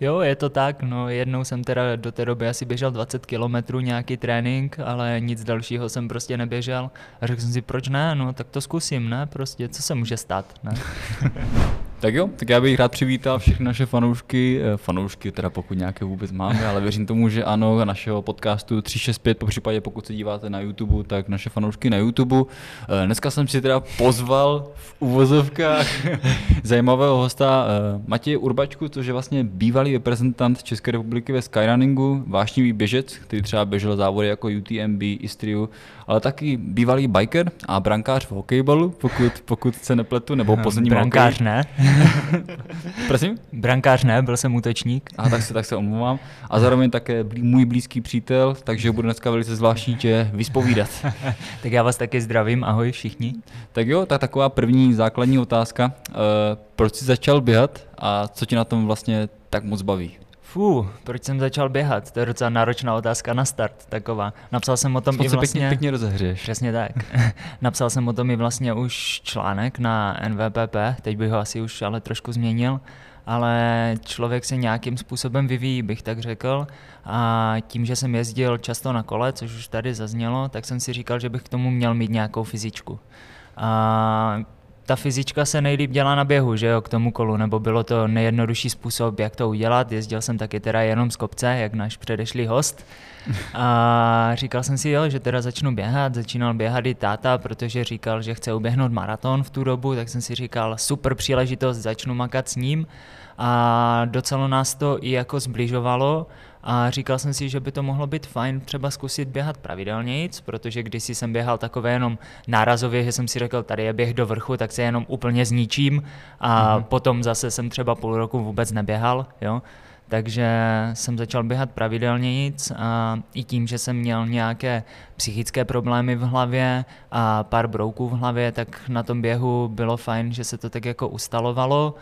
Jo, je to tak, no jednou jsem teda do té doby asi běžel 20 kilometrů nějaký trénink, ale nic dalšího jsem prostě neběžel a řekl jsem si, proč ne, no tak to zkusím, ne, prostě, co se může stát, ne. Tak jo, tak já bych rád přivítal všechny naše fanoušky, eh, fanoušky teda pokud nějaké vůbec máme, ale věřím tomu, že ano, našeho podcastu 365, po případě pokud se díváte na YouTube, tak naše fanoušky na YouTube. Eh, dneska jsem si teda pozval v uvozovkách zajímavého hosta eh, Matěje Urbačku, což je vlastně bývalý reprezentant České republiky ve skyrunningu, vášnivý běžec, který třeba běžel závody jako UTMB, Istriu, ale taky bývalý biker a brankář v hokejbalu, pokud, pokud se nepletu, nebo poslední Brankář ne. Prosím? Brankář ne, byl jsem útočník. A tak se, tak se omlouvám. A zároveň také blí, můj blízký přítel, takže budu dneska velice zvláštní tě vyspovídat. tak já vás taky zdravím, ahoj všichni. Tak jo, tak taková první základní otázka. Uh, proč jsi začal běhat a co ti na tom vlastně tak moc baví? Fú, proč jsem začal běhat? To je docela náročná otázka na start, taková. Napsal jsem o tom Co i vlastně... pěkně, pěkně rozehřeješ. Přesně tak. Napsal jsem o tom i vlastně už článek na NVPP, teď bych ho asi už ale trošku změnil, ale člověk se nějakým způsobem vyvíjí, bych tak řekl. A tím, že jsem jezdil často na kole, což už tady zaznělo, tak jsem si říkal, že bych k tomu měl mít nějakou fyzičku. A ta fyzička se nejlíp dělá na běhu, že jo, k tomu kolu, nebo bylo to nejjednodušší způsob, jak to udělat. Jezdil jsem taky teda jenom z kopce, jak náš předešlý host. A říkal jsem si, jo, že teda začnu běhat, začínal běhat i táta, protože říkal, že chce uběhnout maraton v tu dobu, tak jsem si říkal, super příležitost, začnu makat s ním. A docela nás to i jako zbližovalo a říkal jsem si, že by to mohlo být fajn třeba zkusit běhat pravidelně, protože když jsem běhal takové jenom nárazově, že jsem si řekl, tady je běh do vrchu, tak se jenom úplně zničím a mm-hmm. potom zase jsem třeba půl roku vůbec neběhal, jo. Takže jsem začal běhat pravidelně nic a i tím, že jsem měl nějaké psychické problémy v hlavě a pár brouků v hlavě, tak na tom běhu bylo fajn, že se to tak jako ustalovalo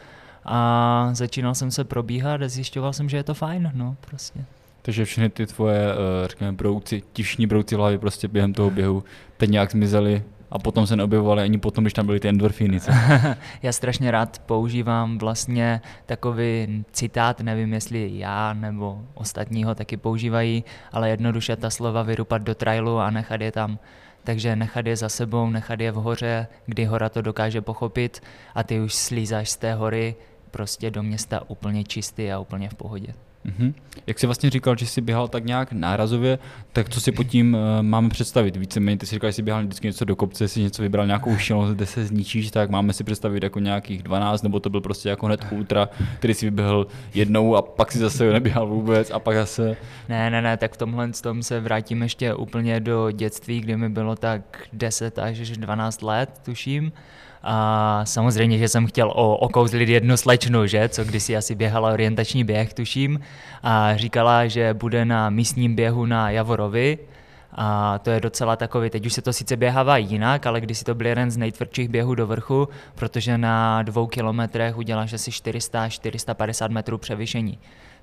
a začínal jsem se probíhat a zjišťoval jsem, že je to fajn, no prostě. Takže všechny ty tvoje, eh, řekněme, brouci, tišní brouci v hlavě prostě během toho běhu teď nějak zmizely a potom se neobjevovaly ani potom, když tam byly ty endorfíny. Co? já strašně rád používám vlastně takový citát, nevím jestli já nebo ostatní ho taky používají, ale jednoduše ta slova vyrupat do trailu a nechat je tam. Takže nechat je za sebou, nechat je v hoře, kdy hora to dokáže pochopit a ty už slízáš z té hory prostě do města úplně čistý a úplně v pohodě. Mm-hmm. Jak jsi vlastně říkal, že jsi běhal tak nějak nárazově, tak co si pod tím uh, máme představit? Víceméně ty si říkal, že jsi běhal vždycky něco do kopce, jsi něco vybral, nějakou šílenost, kde se zničíš, tak máme si představit jako nějakých 12, nebo to byl prostě jako hned ultra, který si vyběhl jednou a pak si zase neběhal vůbec a pak zase... Ne, ne, ne, tak v tomhle tom se vrátím ještě úplně do dětství, kdy mi bylo tak 10 až 12 let, tuším. A samozřejmě, že jsem chtěl o, okouzlit jednu slečnu, že, co kdysi asi běhala orientační běh, tuším, a říkala, že bude na místním běhu na Javorovi, a to je docela takový, teď už se to sice běhává jinak, ale když si to byl jeden z nejtvrdších běhů do vrchu, protože na dvou kilometrech uděláš asi 400-450 metrů převyšení,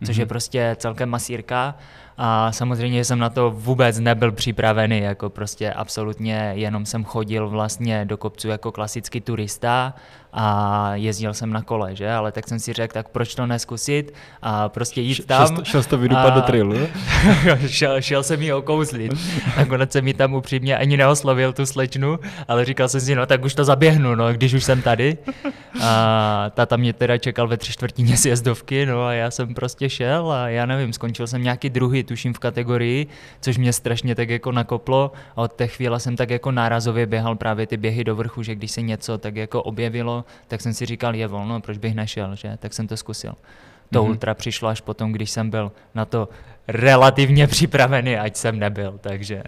což mm-hmm. je mhm. prostě celkem masírka a samozřejmě jsem na to vůbec nebyl připravený, jako prostě absolutně jenom jsem chodil vlastně do kopců jako klasický turista a jezdil jsem na kole, že? Ale tak jsem si řekl, tak proč to neskusit a prostě jít tam. Šel, šel jsi to vydupat do trailu? šel, šel jsem jí okouzlit. Nakonec jsem mi tam upřímně ani neoslovil tu slečnu, ale říkal jsem si, no tak už to zaběhnu, no, když už jsem tady. A tata mě teda čekal ve tři čtvrtině sjezdovky, no a já jsem prostě šel a já nevím, skončil jsem nějaký druhý, tuším v kategorii, což mě strašně tak jako nakoplo a od té chvíle jsem tak jako nárazově běhal právě ty běhy do vrchu, že když se něco tak jako objevilo, tak jsem si říkal, je volno, proč bych nešel, že? Tak jsem to zkusil. To mm-hmm. ultra přišlo až potom, když jsem byl na to relativně připravený, ať jsem nebyl, takže...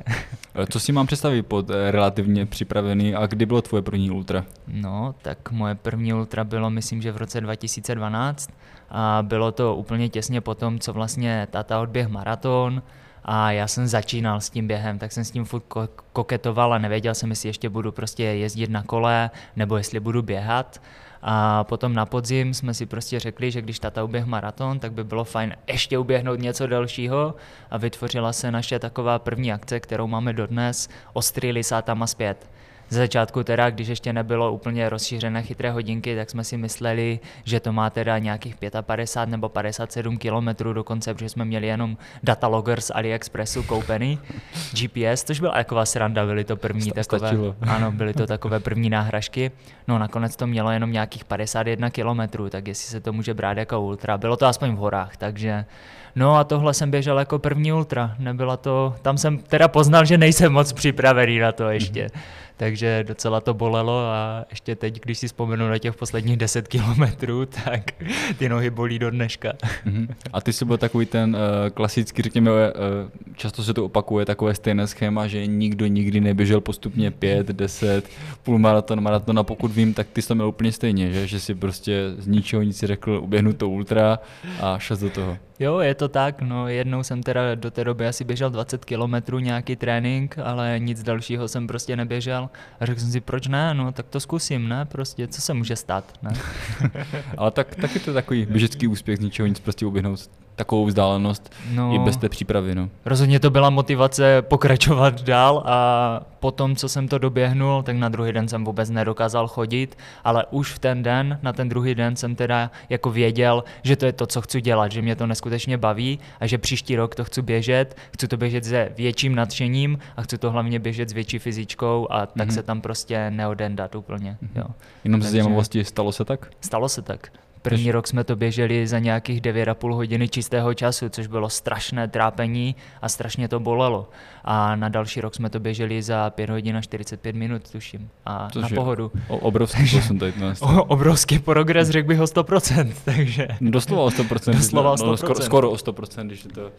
Co si mám představit pod eh, relativně připravený a kdy bylo tvoje první ultra? No, tak moje první ultra bylo, myslím, že v roce 2012 a bylo to úplně těsně po tom, co vlastně tata odběh maraton, a já jsem začínal s tím během, tak jsem s tím furt koketoval a nevěděl jsem, jestli ještě budu prostě jezdit na kole, nebo jestli budu běhat. A potom na podzim jsme si prostě řekli, že když tata uběh maraton, tak by bylo fajn ještě uběhnout něco dalšího a vytvořila se naše taková první akce, kterou máme dodnes, Ostrý lisátama zpět Ze začátku teda, když ještě nebylo úplně rozšířené chytré hodinky, tak jsme si mysleli, že to má teda nějakých 55 nebo 57 kilometrů dokonce, protože jsme měli jenom datalogger z AliExpressu koupený, GPS, což byla taková sranda, byly to první Sta- takové, stačilo. ano, byly to takové první náhražky. No nakonec to mělo jenom nějakých 51 kilometrů, tak jestli se to může brát jako ultra. Bylo to aspoň v horách, takže No a tohle jsem běžel jako první ultra. Nebyla to, tam jsem teda poznal, že nejsem moc připravený na to ještě. Takže docela to bolelo a ještě teď, když si vzpomenu na těch posledních 10 kilometrů, tak ty nohy bolí do dneška. Mhm. A ty jsi byl takový ten uh, klasický, řekněme, uh, často se to opakuje, takové stejné schéma, že nikdo nikdy neběžel postupně 5, 10, půlmaraton, maraton a pokud vím, tak ty jsi to měl úplně stejně, že, že si prostě z ničeho nic řekl, uběhnu to ultra a šel do toho. Jo, je to tak, no jednou jsem teda do té doby asi běžel 20 kilometrů nějaký trénink, ale nic dalšího jsem prostě neběžel. A řekl jsem si, proč ne, no tak to zkusím, ne, prostě, co se může stát, ne? Ale tak, taky to takový běžecký úspěch, z ničeho nic prostě uběhnout takovou vzdálenost No. i bez té přípravy. No. Rozhodně to byla motivace pokračovat dál a potom, co jsem to doběhnul, tak na druhý den jsem vůbec nedokázal chodit, ale už v ten den, na ten druhý den jsem teda jako věděl, že to je to, co chci dělat, že mě to neskutečně baví a že příští rok to chci běžet, chci to běžet se větším nadšením a chci to hlavně běžet s větší fyzičkou a tak Mhm. se tam prostě neodendat úplně. Jo. Jenom ze zajímavosti stalo se tak? Stalo se tak. První rok jsme to běželi za nějakých 9,5 hodiny čistého času, což bylo strašné trápení a strašně to bolelo. A na další rok jsme to běželi za 5 hodin a 45 minut, tuším. A Což na je pohodu. O, obrovský posun tady dnes. O, obrovský progres, řekl bych o 100%, takže... Doslova o 100%. Doslova o No, skoro, 100%. skoro o 100%, když je to...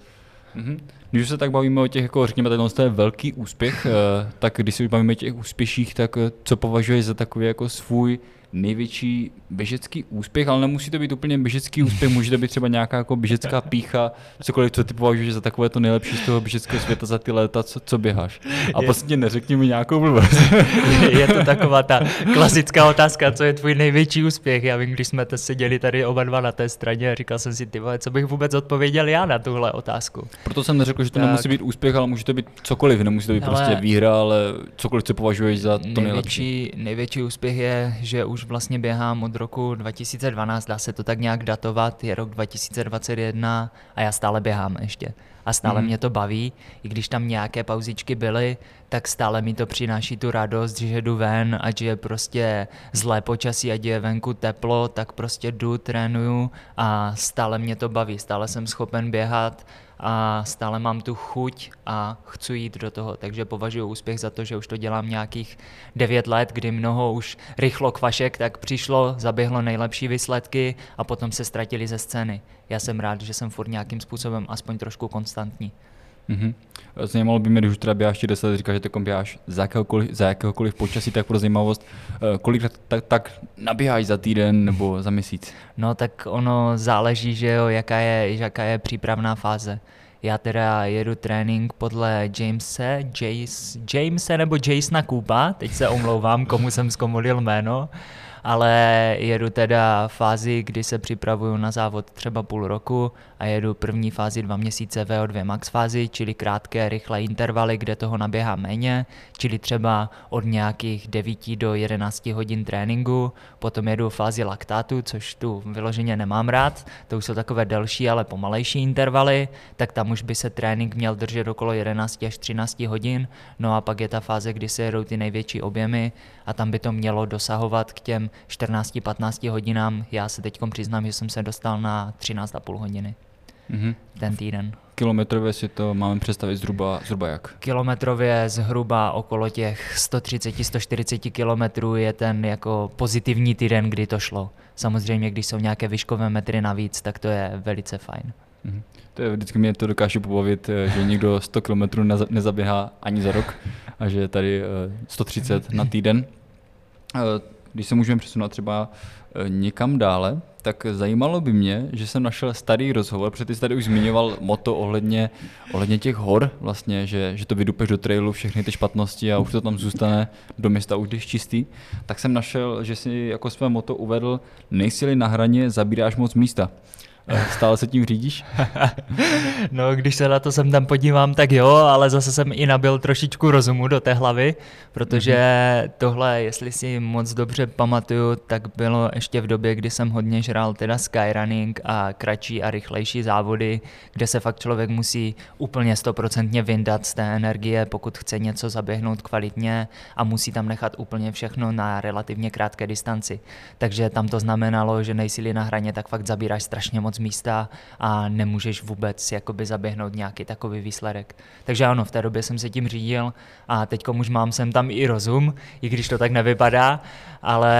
Mhm. Když se tak bavíme o těch, jako řekněme, tenhle to je velký úspěch, eh, tak když se už bavíme o těch úspěších, tak eh, co považuješ za takový jako svůj největší běžecký úspěch, ale nemusí to být úplně běžecký úspěch, může to být třeba nějaká jako běžecká pícha, cokoliv, co ty považuješ za takové to nejlepší z toho běžeckého světa za ty léta, co, co běháš. A Je- prostě neřekni mi nějakou blbost. je to taková ta klasická otázka, co je tvůj největší úspěch. Já vím, když jsme to seděli tady oba dva na té straně a říkal jsem si, ty vole, co bych vůbec odpověděl já na tuhle otázku. Proto jsem neřekl, že to Tak. nemusí být úspěch, ale může to být cokoliv, nemusí to být Ale- prostě výhra, ale cokoliv, co považuješ za to nejlepší. největší, největší úspěch je, že už vlastně běhám od roku 2012, dá se to tak nějak datovat, je rok 2021 a já stále běhám ještě. A stále Mhm. mě to baví, i když tam nějaké pauzičky byly, tak stále mi to přináší tu radost, že jdu ven, ať je prostě zlé počasí, ať je venku teplo, tak prostě jdu, trénuju a stále mě to baví, stále jsem schopen běhat a stále mám tu chuť a chci jít do toho, takže považuji úspěch za to, že už to dělám nějakých 9 let, kdy mnoho už rychlo kvašek tak přišlo, zaběhlo nejlepší výsledky a potom se ztratili ze scény. Já jsem rád, že jsem furt nějakým způsobem aspoň trošku konstantní. Mhm. Zajímalo by mě, když už teda běháš ti 10 let, říkáš, že takom běháš za jakéhokoliv, za jakéhokoliv počasí, tak pro zajímavost, eh, kolik tak, tak naběháš za týden nebo za měsíc? No tak ono záleží, že jo, jaká je, jaká je přípravná fáze. Já teda jedu trénink podle Jamese, Jace, Jamese nebo Jasona Coopa, teď se omlouvám, komu jsem zkomolil jméno, ale jedu teda fázi, kdy se připravuju na závod třeba půl roku a jedu první fázi dva měsíce VO2 max fázi, čili krátké, rychlé intervaly, kde toho naběhá méně, čili třeba od nějakých 9 do 11 hodin tréninku, potom jedu fázi laktátu, což tu vyloženě nemám rád, to už jsou takové delší, ale pomalejší intervaly, tak tam už by se trénink měl držet okolo 11 až 13 hodin, no a pak je ta fáze, kdy se jedou ty největší objemy a tam by to mělo dosahovat k těm 14-15 hodinám. Já se teď přiznám, že jsem se dostal na 13,5 hodiny Mhm. ten týden. Kilometrově si to máme představit zhruba, zhruba jak? Kilometrově zhruba okolo těch 130-140 kilometrů je ten jako pozitivní týden, kdy to šlo. Samozřejmě, když jsou nějaké výškové metry navíc, tak to je velice fajn. Mhm. To je vždycky mě to dokáže pobavit, eh, že někdo 100 km neza- nezaběhá ani za rok a že je tady eh, 130 na týden. Když se můžeme přesunout třeba eh, někam dále, tak zajímalo by mě, že jsem našel starý rozhovor, protože ty jsi tady už zmiňoval moto ohledně, ohledně těch hor, vlastně, že, že to vydupeš do trailu, všechny ty špatnosti a už to tam zůstane do města, už jdeš čistý. Tak jsem našel, že si jako své moto uvedl, nejsi na hraně, zabíráš moc místa. Stále se tím řídíš? no, když se na to sem tam podívám, tak jo, ale zase jsem i nabil trošičku rozumu do té hlavy, protože mm-hmm. tohle, jestli si moc dobře pamatuju, tak bylo ještě v době, kdy jsem hodně žral teda skyrunning a kratší a rychlejší závody, kde se fakt člověk musí úplně stoprocentně vyndat z té energie, pokud chce něco zaběhnout kvalitně a musí tam nechat úplně všechno na relativně krátké distanci. Takže tam to znamenalo, že nejsi na hraně, tak fakt zabíráš strašně moc místa a nemůžeš vůbec jakoby zaběhnout nějaký takový výsledek. Takže ano, v té době jsem se tím řídil a teď už mám sem tam i rozum, i když to tak nevypadá, ale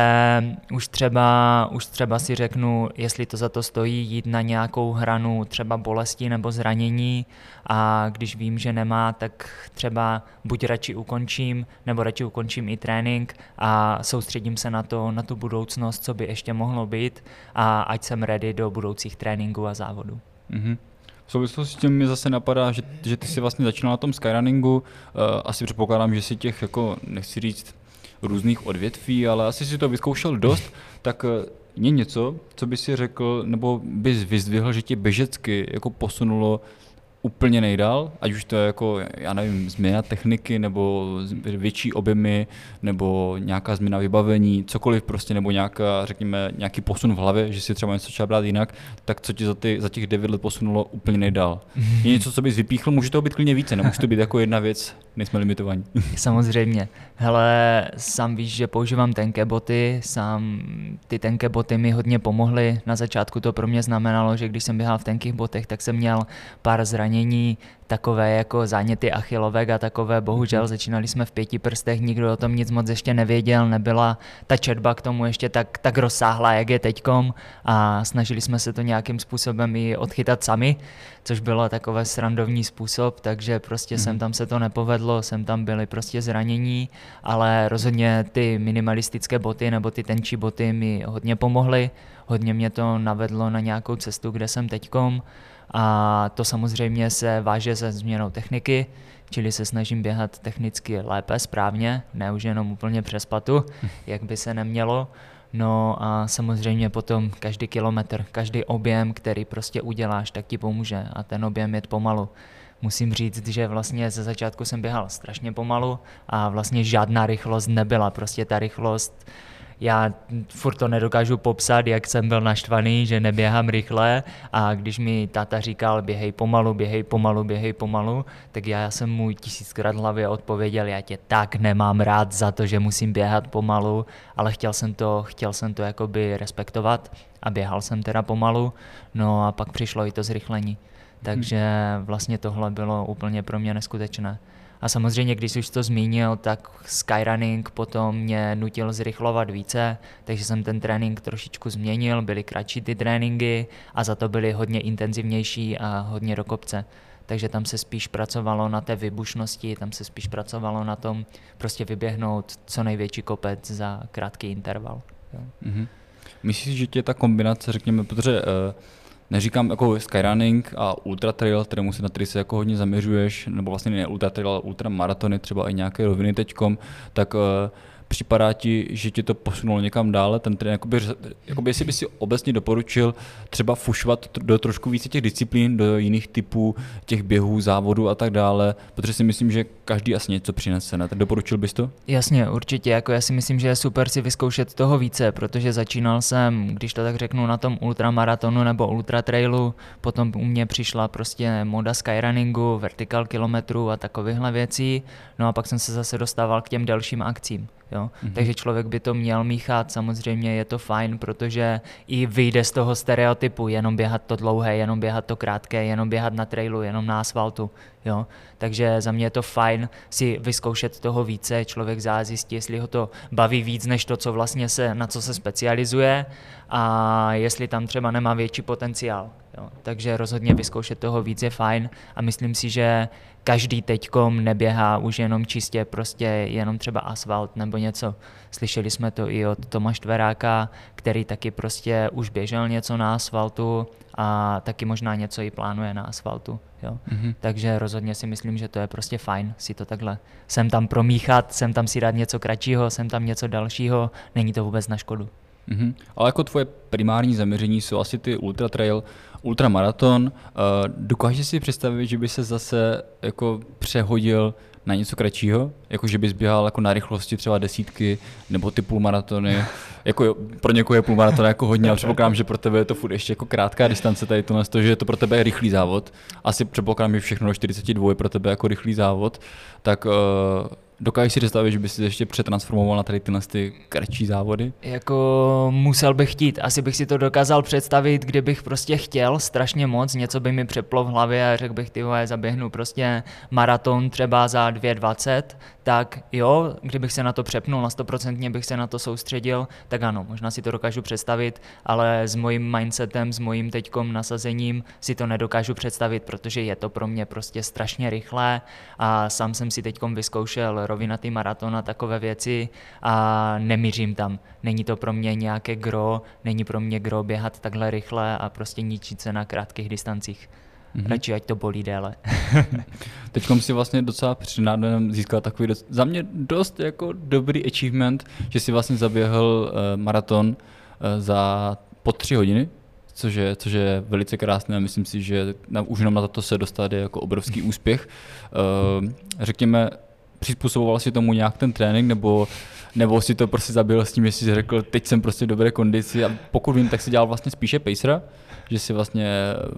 už třeba, už třeba si řeknu, jestli to za to stojí jít na nějakou hranu třeba bolesti nebo zranění. A když vím, že nemá, tak třeba buď radši ukončím, nebo radši ukončím i trénink a soustředím se na to, na tu budoucnost, co by ještě mohlo být. A ať jsem ready do budoucích tréninků a závodů. Mm-hmm. V souvislosti s tím mi zase napadá, že, že ty jsi vlastně začínal na tom skyrunningu, uh, asi předpokládám, že si těch, jako nechci říct, různých odvětví, ale asi si to vyzkoušel dost, tak uh, je něco, co by si řekl, nebo bys vyzdvihl, že tě běžecky jako posunulo úplně nejdál, ať už to je jako, já nevím, změna techniky, nebo větší objemy, nebo nějaká změna vybavení, cokoliv prostě, nebo nějaká, řekněme, nějaký posun v hlavě, že si třeba něco třeba brát jinak, tak co ti za, ty, za těch devět let posunulo úplně nejdál. Je něco, co bys vypíchl, může to být klidně více, nemusí to být jako jedna věc, nejsme limitovaní. Samozřejmě. Hele, sám víš, že používám tenké boty, sám ty tenké boty mi hodně pomohly. Na začátku to pro mě znamenalo, že když jsem běhal v tenkých botech, tak jsem měl pár zranění, takové jako záněty achilovek a takové, bohužel mhm. začínali jsme v pěti prstech, nikdo o tom nic moc ještě nevěděl, nebyla ta četba k tomu ještě tak, tak rozsáhlá, jak je teďkom a snažili jsme se to nějakým způsobem i odchytat sami, což bylo takové srandovní způsob, takže prostě mm. sem tam se to nepovedlo, sem tam byly prostě zranění, ale rozhodně ty minimalistické boty nebo ty tenčí boty mi hodně pomohly, hodně mě to navedlo na nějakou cestu, kde jsem teďkom a to samozřejmě se váže se změnou techniky, čili se snažím běhat technicky lépe, správně, ne už jenom úplně přes patu, jak by se nemělo. No a samozřejmě potom každý kilometr, každý objem, který prostě uděláš, tak ti pomůže a ten objem je pomalu. Musím říct, že vlastně ze začátku jsem běhal strašně pomalu a vlastně žádná rychlost nebyla. Prostě ta rychlost já furt to nedokážu popsat, jak jsem byl naštvaný, že neběhám rychle a když mi táta říkal běhej pomalu, běhej pomalu, běhej pomalu, tak já jsem mu tisíckrát hlavě odpověděl, já tě tak nemám rád za to, že musím běhat pomalu, ale chtěl jsem to, chtěl jsem to jakoby respektovat a běhal jsem teda pomalu, no a pak přišlo i to zrychlení. Takže vlastně tohle bylo úplně pro mě neskutečné. A samozřejmě, když už to zmínil, tak skyrunning potom mě nutil zrychlovat více, takže jsem ten trénink trošičku změnil, byly kratší ty tréninky a za to byly hodně intenzivnější a hodně do kopce. Takže tam se spíš pracovalo na té vybušnosti, tam se spíš pracovalo na tom prostě vyběhnout co největší kopec za krátký interval. Mm-hmm. Myslíš, že tě ta kombinace, řekněme, protože uh neříkám jako skyrunning a ultra trail, kterému se na který se jako hodně zaměřuješ, nebo vlastně ne ultra trail, ale ultra maratony, třeba i nějaké roviny teďkom, tak uh, připadá ti, že ti to posunulo někam dále, ten trénink, jakoby, jakoby jestli by si obecně doporučil třeba fušovat do trošku více těch disciplín, do jiných typů těch běhů, závodů a tak dále, protože si myslím, že každý asi něco přinese, ne? Tak doporučil bys to? Jasně, určitě, jako já si myslím, že je super si vyzkoušet toho více, protože začínal jsem, když to tak řeknu, na tom ultramaratonu nebo ultratrailu, potom u mě přišla prostě moda skyrunningu, vertical kilometrů a takovýchhle věcí, no a pak jsem se zase dostával k těm dalším akcím. Jo? Mm-hmm. Takže člověk by to měl míchat, samozřejmě je to fajn, protože i vyjde z toho stereotypu, jenom běhat to dlouhé, jenom běhat to krátké, jenom běhat na trailu, jenom na asfaltu. Jo? Takže za mě je to fajn si vyzkoušet toho více, člověk zjistí, jestli ho to baví víc než to, co vlastně se, na co se specializuje a jestli tam třeba nemá větší potenciál. Jo? Takže rozhodně vyzkoušet toho víc je fajn a myslím si, že každý teďkom neběhá už jenom čistě prostě jenom třeba asfalt nebo něco. Slyšeli jsme to i od Toma Štveráka, který taky prostě už běžel něco na asfaltu a taky možná něco i plánuje na asfaltu. Jo? Mm-hmm. Takže rozhodně si myslím, že to je prostě fajn si to takhle sem tam promíchat, sem tam si dát něco kratšího, sem tam něco dalšího, není to vůbec na škodu. Mm-hmm. Ale jako tvoje primární zaměření jsou asi ty ultra trail, ultramaraton. Uh, dokážeš si představit, že by se zase jako přehodil na něco kratšího? Jako, že bys běhal jako na rychlosti třeba desítky nebo ty půlmaratony? jako pro někoho je půlmaraton jako hodně, ale předpokládám, že pro tebe je to furt ještě jako krátká distance tady tohle, to, že je to pro tebe rychlý závod. Asi předpokládám, že všechno do 42 je pro tebe jako rychlý závod. Tak uh, Dokážeš si představit, že bys si ještě přetransformoval na tady tyhle ty kratší závody? Jako musel bych chtít. Asi bych si to dokázal představit, kdybych prostě chtěl strašně moc, něco by mi přeplo v hlavě a řekl bych, ty vole, zaběhnu prostě maraton třeba za 2.20, tak jo, kdybych se na to přepnul, na 100% bych se na to soustředil, tak ano, možná si to dokážu představit, ale s mojím mindsetem, s mojím teďkom nasazením si to nedokážu představit, protože je to pro mě prostě strašně rychlé a sám jsem si teďkom vyzkoušel rovinatý maraton a takové věci a nemířím tam. Není to pro mě nějaké gro, není pro mě gro běhat takhle rychle a prostě ničit se na krátkých distancích. Mm-hmm. Radši, ať to bolí déle. Teď si vlastně docela přinádem získal takový dost, za mě dost jako dobrý achievement, že si vlastně zaběhl uh, maraton uh, za po tři hodiny, což je, což je velice krásné a myslím si, že na, už jenom na to se dostat je jako obrovský úspěch. Uh, řekněme, přizpůsoboval si tomu nějak ten trénink, nebo, nebo si to prostě zabil s tím, že jsi řekl, teď jsem prostě v dobré kondici a pokud vím, tak si dělal vlastně spíše pacera, že si vlastně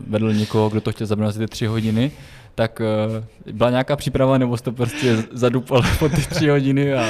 vedl někoho, kdo to chtěl zabrat za ty tři hodiny, tak uh, byla nějaká příprava, nebo jsi to prostě zadupal po ty tři hodiny a...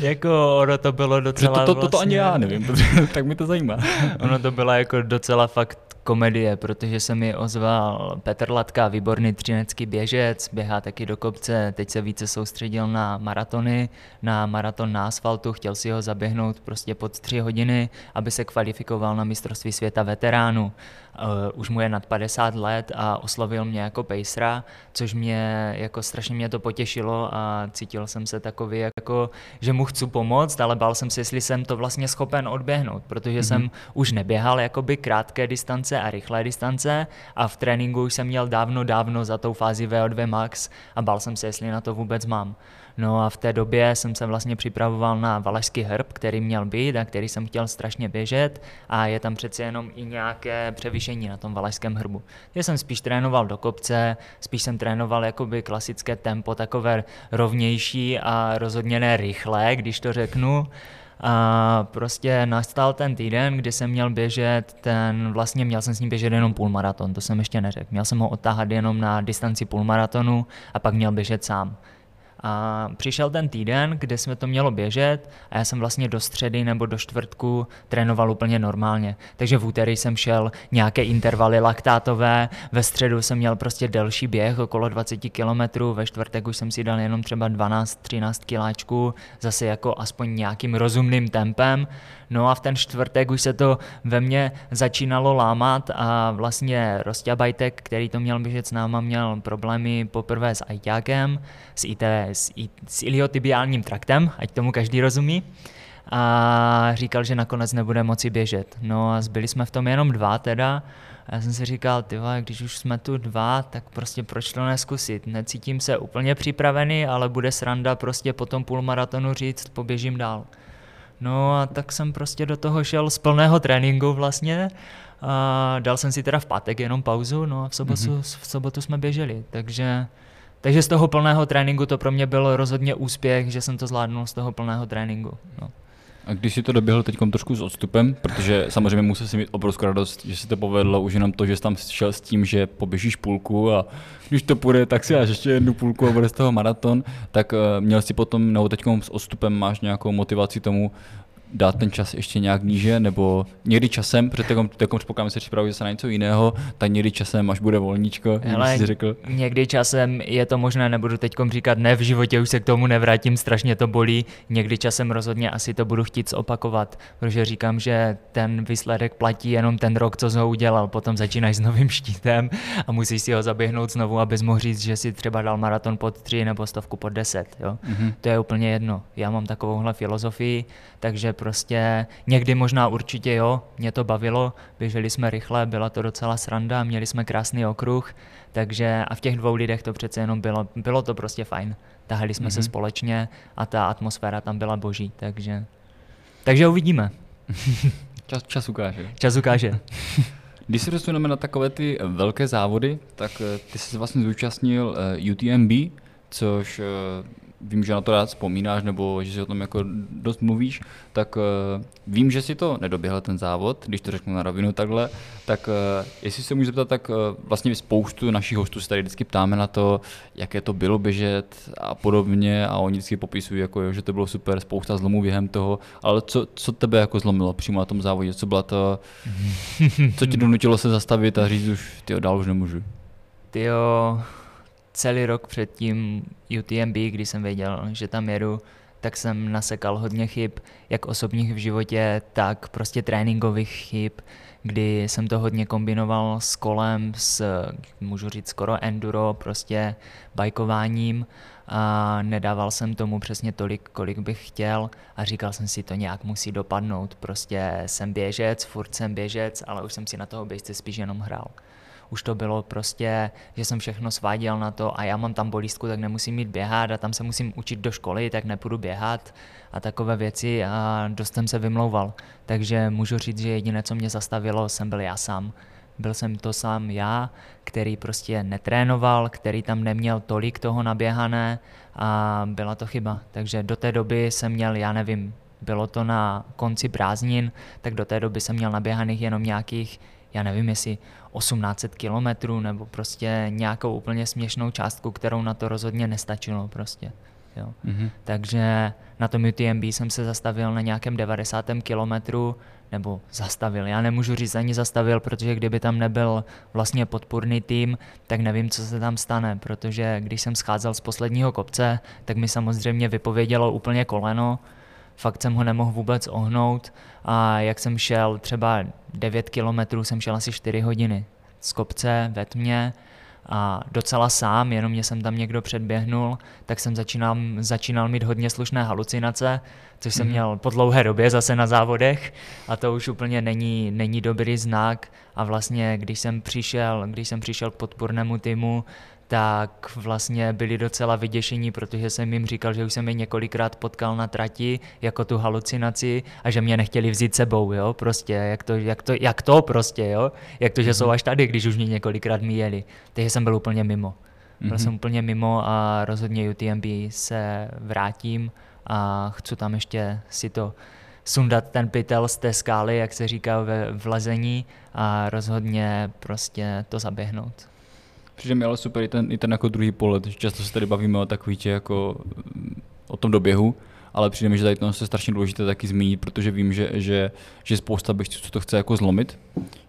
jako ono to bylo docela to, to, to, to, to vlastně... ani já nevím, tak mi to zajímá. ono to bylo jako docela fakt komedie, protože se mi ozval Petr Latka, výborný třinecký běžec, běhá taky do kopce, teď se více soustředil na maratony, na maraton na asfaltu, chtěl si ho zaběhnout prostě pod tři hodiny, aby se kvalifikoval na mistrovství světa veteránů. Uh, už mu je nad 50 let a oslovil mě jako pacera, což mě jako strašně mě to potěšilo a cítil jsem se takový jako, že mu chci pomoct, ale bál jsem se, jestli jsem to vlastně schopen odběhnout, protože mm-hmm. jsem už neběhal jakoby krátké distance a rychlé distance a v tréninku už jsem měl dávno, dávno za tou fázi VO2 max a bál jsem se, jestli na to vůbec mám. No a v té době jsem se vlastně připravoval na valašský herb, který měl být a který jsem chtěl strašně běžet a je tam přece jenom i nějaké převýšení na tom valašském hrbu. Já jsem spíš trénoval do kopce, spíš jsem trénoval jakoby klasické tempo, takové rovnější a rozhodně ne rychlé, když to řeknu. A prostě nastal ten týden, kdy jsem měl běžet ten, vlastně měl jsem s ním běžet jenom půlmaraton, to jsem ještě neřekl. Měl jsem ho otáhat jenom na distanci půlmaratonu a pak měl běžet sám. A přišel ten týden, kde jsme to mělo běžet a já jsem vlastně do středy nebo do čtvrtku trénoval úplně normálně. Takže v úterý jsem šel nějaké intervaly laktátové, ve středu jsem měl prostě delší běh, okolo 20 km, ve čtvrtek už jsem si dal jenom třeba 12-13 kiláčků, zase jako aspoň nějakým rozumným tempem. No a v ten čtvrtek už se to ve mně začínalo lámat a vlastně Rostěbajtek, který to měl běžet s náma, měl problémy poprvé s ajťákem, s, IT, s, s iliotibiálním traktem, ať tomu každý rozumí a říkal, že nakonec nebude moci běžet. No a zbyli jsme v tom jenom dva teda. A já jsem si říkal, ty když už jsme tu dva, tak prostě proč to neskusit? Necítím se úplně připravený, ale bude sranda prostě po tom půlmaratonu říct, poběžím dál. No a tak jsem prostě do toho šel z plného tréninku vlastně. A dal jsem si teda v pátek jenom pauzu, no a v sobotu, mm-hmm. v sobotu jsme běželi, takže takže z toho plného tréninku to pro mě byl rozhodně úspěch, že jsem to zvládnul z toho plného tréninku. No. A když si to doběhl teď trošku s odstupem, protože samozřejmě musel si mít obrovskou radost, že si to povedlo už jenom to, že jsi tam šel s tím, že poběžíš půlku a když to půjde, tak si až ještě jednu půlku a bude z toho maraton, tak uh, měl si potom, nebo teď s odstupem máš nějakou motivaci tomu dát ten čas ještě nějak níže, nebo někdy časem, protože teď předpokládám, se připravuje se na něco jiného, tak někdy časem, až bude volníčko, Hele, jsi řekl. Někdy časem je to možné, nebudu teď říkat ne, v životě už se k tomu nevrátím, strašně to bolí, někdy časem rozhodně asi to budu chtít zopakovat, protože říkám, že ten výsledek platí jenom ten rok, co jsi ho udělal, potom začínáš s novým štítem a musíš si ho zaběhnout znovu, abys mohl říct, že si třeba dal maraton pod 3 nebo stovku pod 10. Jo? Mm-hmm. To je úplně jedno. Já mám takovouhle filozofii, takže prostě někdy možná určitě jo, mě to bavilo, běželi jsme rychle, byla to docela sranda, měli jsme krásný okruh, takže a v těch dvou lidech to přece jenom bylo, bylo to prostě fajn. Tahali jsme mm-hmm. se mhm. společně a ta atmosféra tam byla boží, takže, takže uvidíme. čas, čas ukáže. Čas ukáže. Když se dostaneme na takové ty velké závody, tak eh, ty jsi vlastně zúčastnil UTMB, což vím, že na to rád vzpomínáš, nebo že si o tom jako dost mluvíš, tak uh, vím, že si to nedoběhl ten závod, když to řeknu na rovinu takhle, tak uh, jestli se můžu zeptat, tak uh, vlastně spoustu našich hostů se tady vždycky ptáme na to, jaké to bylo běžet a podobně a oni vždycky popisují, jako, že to bylo super, spousta zlomů během toho, ale co, co tebe jako zlomilo přímo na tom závodě, co bylo to, co ti donutilo se zastavit a říct už, ty dál už nemůžu? Ty celý rok před tím UTMB, kdy jsem věděl, že tam jedu, tak jsem nasekal hodně chyb, jak osobních v životě, tak prostě tréninkových chyb, kdy jsem to hodně kombinoval s kolem, s, můžu říct, skoro enduro, prostě bajkováním. A nedával jsem tomu přesně tolik, kolik bych chtěl. A říkal jsem si, to nějak musí dopadnout, prostě jsem běžec, furt jsem běžec, ale už jsem si na toho běžce spíš jenom hrál už to bylo prostě, že jsem všechno sváděl na to a já mám tam bolístku, tak nemusím mít běhat a tam se musím učit do školy, tak nepůjdu běhat a takové věci a dost jsem se vymlouval. Takže můžu říct, že jediné, co mě zastavilo, jsem byl já sám. Byl jsem to sám já, který prostě netrénoval, který tam neměl tolik toho naběhané a byla to chyba. Takže do té doby jsem měl, já nevím, bylo to na konci prázdnin, tak do té doby jsem měl naběhaných jenom nějakých já nevím, jestli 1800 kilometrů nebo prostě nějakou úplně směšnou částku, kterou na to rozhodně nestačilo prostě. Jo. Mm-hmm. Takže na tom UTMB jsem se zastavil na nějakém 90. kilometru, nebo zastavil. Já nemůžu říct ani zastavil, protože kdyby tam nebyl vlastně podpůrný tým, tak nevím, co se tam stane, protože když jsem scházel z posledního kopce, tak mi samozřejmě vypovědělo úplně koleno, fakt jsem ho nemohl vůbec ohnout a jak jsem šel třeba 9 kilometrů, jsem šel asi 4 hodiny z kopce ve tmě a docela sám, jenom mě jsem tam někdo předběhnul, tak jsem začínal, začínal mít hodně slušné halucinace, což jsem mm. měl po dlouhé době zase na závodech a to už úplně není, není dobrý znak a vlastně když jsem přišel, když jsem přišel k podpornému týmu, tak vlastně byli docela vyděšení, protože jsem jim říkal, že už jsem je několikrát potkal na trati jako tu halucinaci a že mě nechtěli vzít sebou, jo, prostě, jak to, jak to, jak to prostě, jo, jak to, že jsou mhm. až tady, když už mě několikrát míjeli, takže jsem byl úplně mimo. Byl mm-hmm. jsem úplně mimo a rozhodně UTMB se vrátím a chci tam ještě si to sundat ten pytel z té skály, jak se říká ve vlezení a rozhodně prostě to zaběhnout. Přijde mi ale super i ten, i ten jako druhý pohled, že často se tady bavíme o takový tě jako o tom doběhu, ale přijde mi, že tady to je strašně důležité taky zmínit, protože vím, že, že, že spousta běžců co to chce jako zlomit,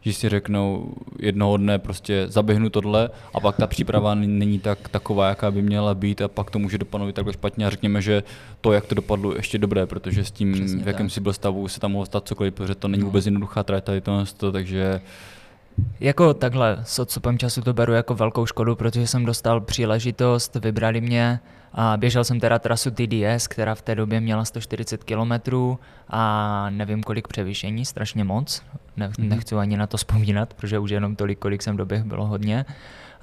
že si řeknou jednoho dne prostě zaběhnu tohle a pak ta příprava není tak taková, jaká by měla být a pak to může dopadnout takhle špatně a řekněme, že to, jak to dopadlo, ještě dobré, protože s tím, Přesně v jakém tak. si byl stavu, se tam mohlo stát cokoliv, protože to není no. vůbec jednoduchá to, takže jako takhle, s odstupem času to beru jako velkou škodu, protože jsem dostal příležitost, vybrali mě a běžel jsem teda trasu TDS, která v té době měla 140 km a nevím kolik převýšení, strašně moc. Ne, mm-hmm. Nechci ani na to vzpomínat, protože už jenom tolik, kolik jsem doběh, bylo hodně.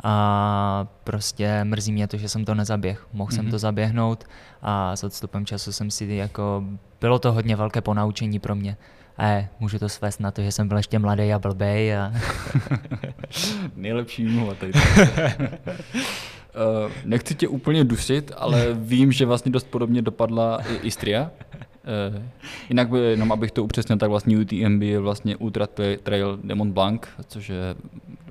A prostě mrzí mě to, že jsem to nezaběh. Mohl mm-hmm. jsem mhm. to zaběhnout a s odstupem času jsem si jako, bylo to hodně velké ponaučení pro mě. A můžu to svést na to, že jsem byl ještě mladý a blbej. A... Nejlepší mluva tady. Uh, nechci tě úplně dusit, ale vím, že vlastně dost podobně dopadla i Istria. Uh, jinak by, jenom abych to upřesnil, tak vlastně UTMB je vlastně Ultra Trail Demont Blanc, což je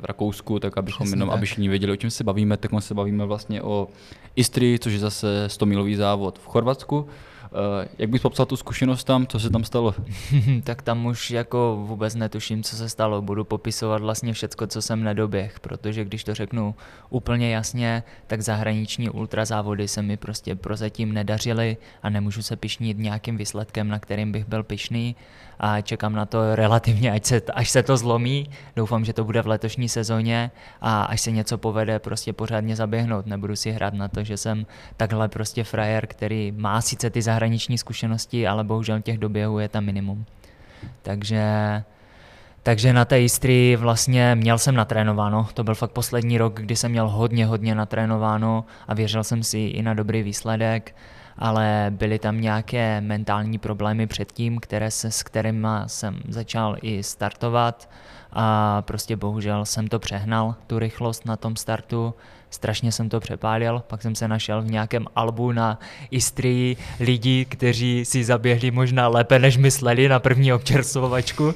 v Rakousku, tak abychom Přesně jenom, tak. aby všichni věděli, o čem se bavíme, tak se bavíme vlastně o Istrii, což je zase 100 milový závod v Chorvatsku. Eh, jak bys popsal tu zkušenost tam, co se tam stalo? tak tam už jako vůbec netuším, co se stalo. Budu popisovat vlastně všecko, co jsem nedoběh, protože když to řeknu úplně jasně, tak zahraniční ultrazávody se mi prostě prozatím nedařily a nemůžu se pišnit nějakým výsledkem, na kterým bych byl pišný a čekám na to relativně, až se, až se to zlomí. Doufám, že to bude v letošní sezóně a až se něco povede, prostě pořádně zaběhnout. Nebudu si hrát na to, že jsem takhle prostě frajer, který má sice ty zahraniční zkušenosti, ale bohužel těch doběhů je tam minimum. Takže takže na té Istrii vlastně měl jsem natrénováno, to byl fakt poslední rok, kdy jsem měl hodně, hodně natrénováno a věřil jsem si i na dobrý výsledek ale byly tam nějaké mentální problémy předtím, které se, s kterými jsem začal i startovat a prostě bohužel jsem to přehnal, tu rychlost na tom startu, strašně jsem to přepálil, pak jsem se našel v nějakém albu na Istrii lidí, kteří si zaběhli možná lépe, než mysleli na první občerstvovačku.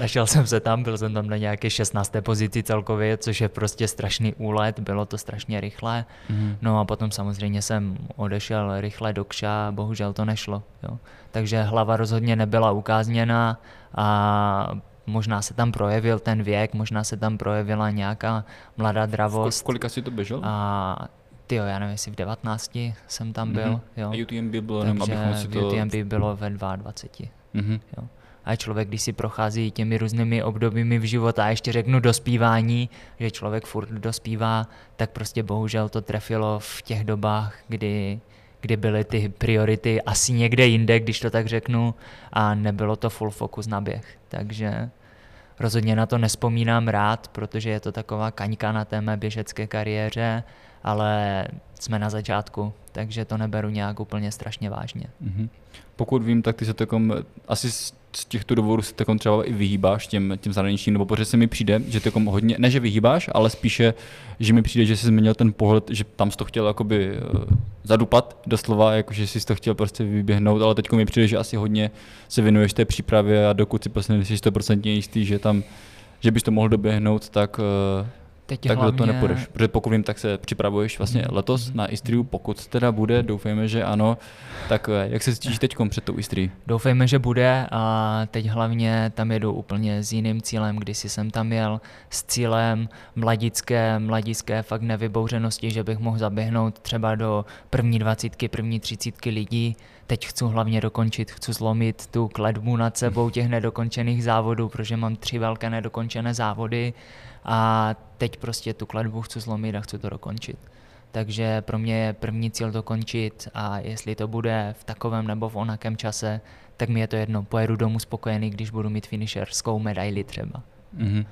Našel jsem se tam, byl jsem tam na nějaké 16. pozici celkově, což je prostě strašný úlet, bylo to strašně rychlé. Mm. No a potom samozřejmě jsem odešel rychle do kša, bohužel to nešlo. Jo. Takže hlava rozhodně nebyla ukázněna a možná se tam projevil ten věk, možná se tam projevila nějaká mladá dravost. V kolika si to běžel? A ty jo, já nevím, jestli v 19 jsem tam byl. Mm-hmm. Jo. A UTMB bylo, Takže abychom si to... UTMB bylo ve 22. Mm-hmm. Jo. A člověk, když si prochází těmi různými obdobími v života a ještě řeknu dospívání, že člověk furt dospívá, tak prostě bohužel to trefilo v těch dobách, kdy kdy byly ty priority asi někde jinde, když to tak řeknu, a nebylo to full focus na běh. Takže rozhodně na to nespomínám rád, protože je to taková kaňka na té mé běžecké kariéře, ale jsme na začátku, takže to neberu nějak úplně strašně vážně. Mm-hmm. Pokud vím, tak ty se takom, asi z těchto důvodů se takom třeba i vyhýbáš těm, těm zahraničním, nebo protože se mi přijde, že takom hodně, ne že vyhýbáš, ale spíše, že mi přijde, že jsi změnil ten pohled, že tam jsi to chtěl jakoby uh, zadupat doslova, jako že jsi to chtěl prostě vyběhnout, ale teď mi přijde, že asi hodně se věnuješ té přípravě a dokud si prostě nejsi 100% jistý, že tam, že bys to mohl doběhnout, tak uh, Teď tak hlavně... do toho nepůjdeš, protože pokud vím, tak se připravuješ vlastně mm. letos na Istriu, pokud teda bude, doufejme, že ano, tak eh, jak se cítíš teď před tou Istrií? Doufejme, že bude a teď hlavně tam jedu úplně s jiným cílem, když jsem tam jel s cílem mladické, mladické fakt nevybouřenosti, že bych mohl zaběhnout třeba do první dvacítky, první třicítky lidí, teď chci hlavně dokončit, chci zlomit tu kledbu nad sebou těch nedokončených závodů, protože mám tři velké nedokončené závody a teď prostě tu kladbu chci zlomit a chci to dokončit. Takže pro mě je první cíl dokončit a jestli to bude v takovém nebo v onakém čase, tak mi je to jedno. Pojedu domů spokojený, když budu mít finisherskou medaili třeba. Mm-hmm.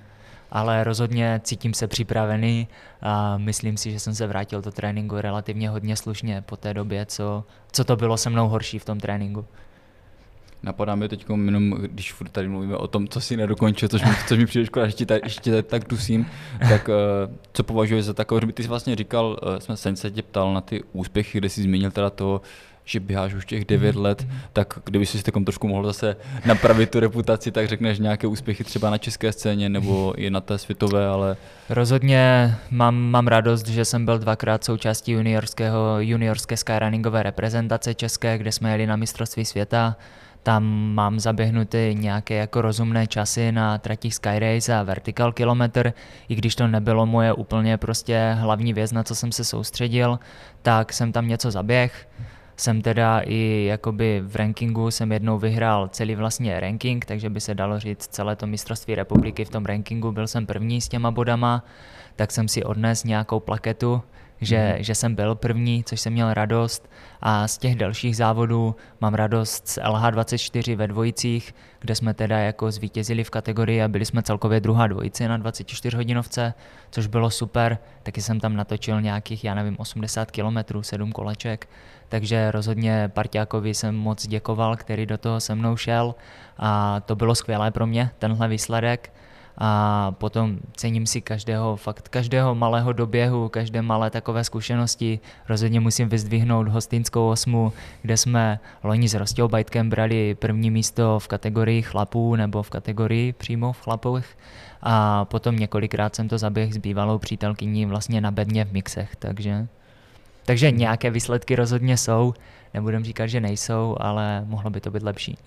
Ale rozhodně cítím se připravený a myslím si, že jsem se vrátil do tréninku relativně hodně slušně po té době, co, co to bylo se mnou horší v tom tréninku. Napadá mi teď jenom, když furt tady mluvíme o tom, co si nedokončil, což mi, což mi přijde škoda, že ti tady, ještě tady tak dusím, tak uh, co považuješ za takové, že ty jsi vlastně říkal, uh, jsme sen se tě ptal na ty úspěchy, kde jsi zmínil teda to, že běháš už těch 9 mm. let, tak kdyby si takom trošku mohl zase napravit tu reputaci, tak řekneš nějaké úspěchy třeba na české scéně nebo i na té světové, ale... Rozhodně mám, mám radost, že jsem byl dvakrát součástí juniorského, juniorské skyrunningové reprezentace české, kde jsme jeli na mistrovství světa tam mám zaběhnuty nějaké jako rozumné časy na tratích Skyrace a Vertical Kilometer, i když to nebylo moje úplně prostě hlavní věc, na co jsem se soustředil, tak jsem tam něco zaběh. Jsem teda i jakoby v rankingu jsem jednou vyhrál celý vlastně ranking, takže by se dalo říct celé to mistrovství republiky v tom rankingu, byl jsem první s těma bodama, tak jsem si odnes nějakou plaketu, že, mm. že jsem byl první, což jsem měl radost. A z těch dalších závodů mám radost z LH24 ve dvojicích, kde jsme teda jako zvítězili v kategorii a byli jsme celkově druhá dvojice na 24 hodinovce, což bylo super, taky jsem tam natočil nějakých, já nevím, 80 km, 7 koleček, takže rozhodně Parťákovi jsem moc děkoval, který do toho se mnou šel. A to bylo skvělé pro mě, tenhle výsledek a potom cením si každého, fakt každého malého doběhu, každé malé takové zkušenosti. Rozhodně musím vyzdvihnout hostinskou osmu, kde jsme loni s Rostěl Bajtkem brali první místo v kategorii chlapů nebo v kategorii přímo v chlapových a potom několikrát jsem to zaběh s bývalou přítelkyní vlastně na bedně v mixech, takže, takže nějaké výsledky rozhodně jsou, nebudem říkat, že nejsou, ale mohlo by to být lepší.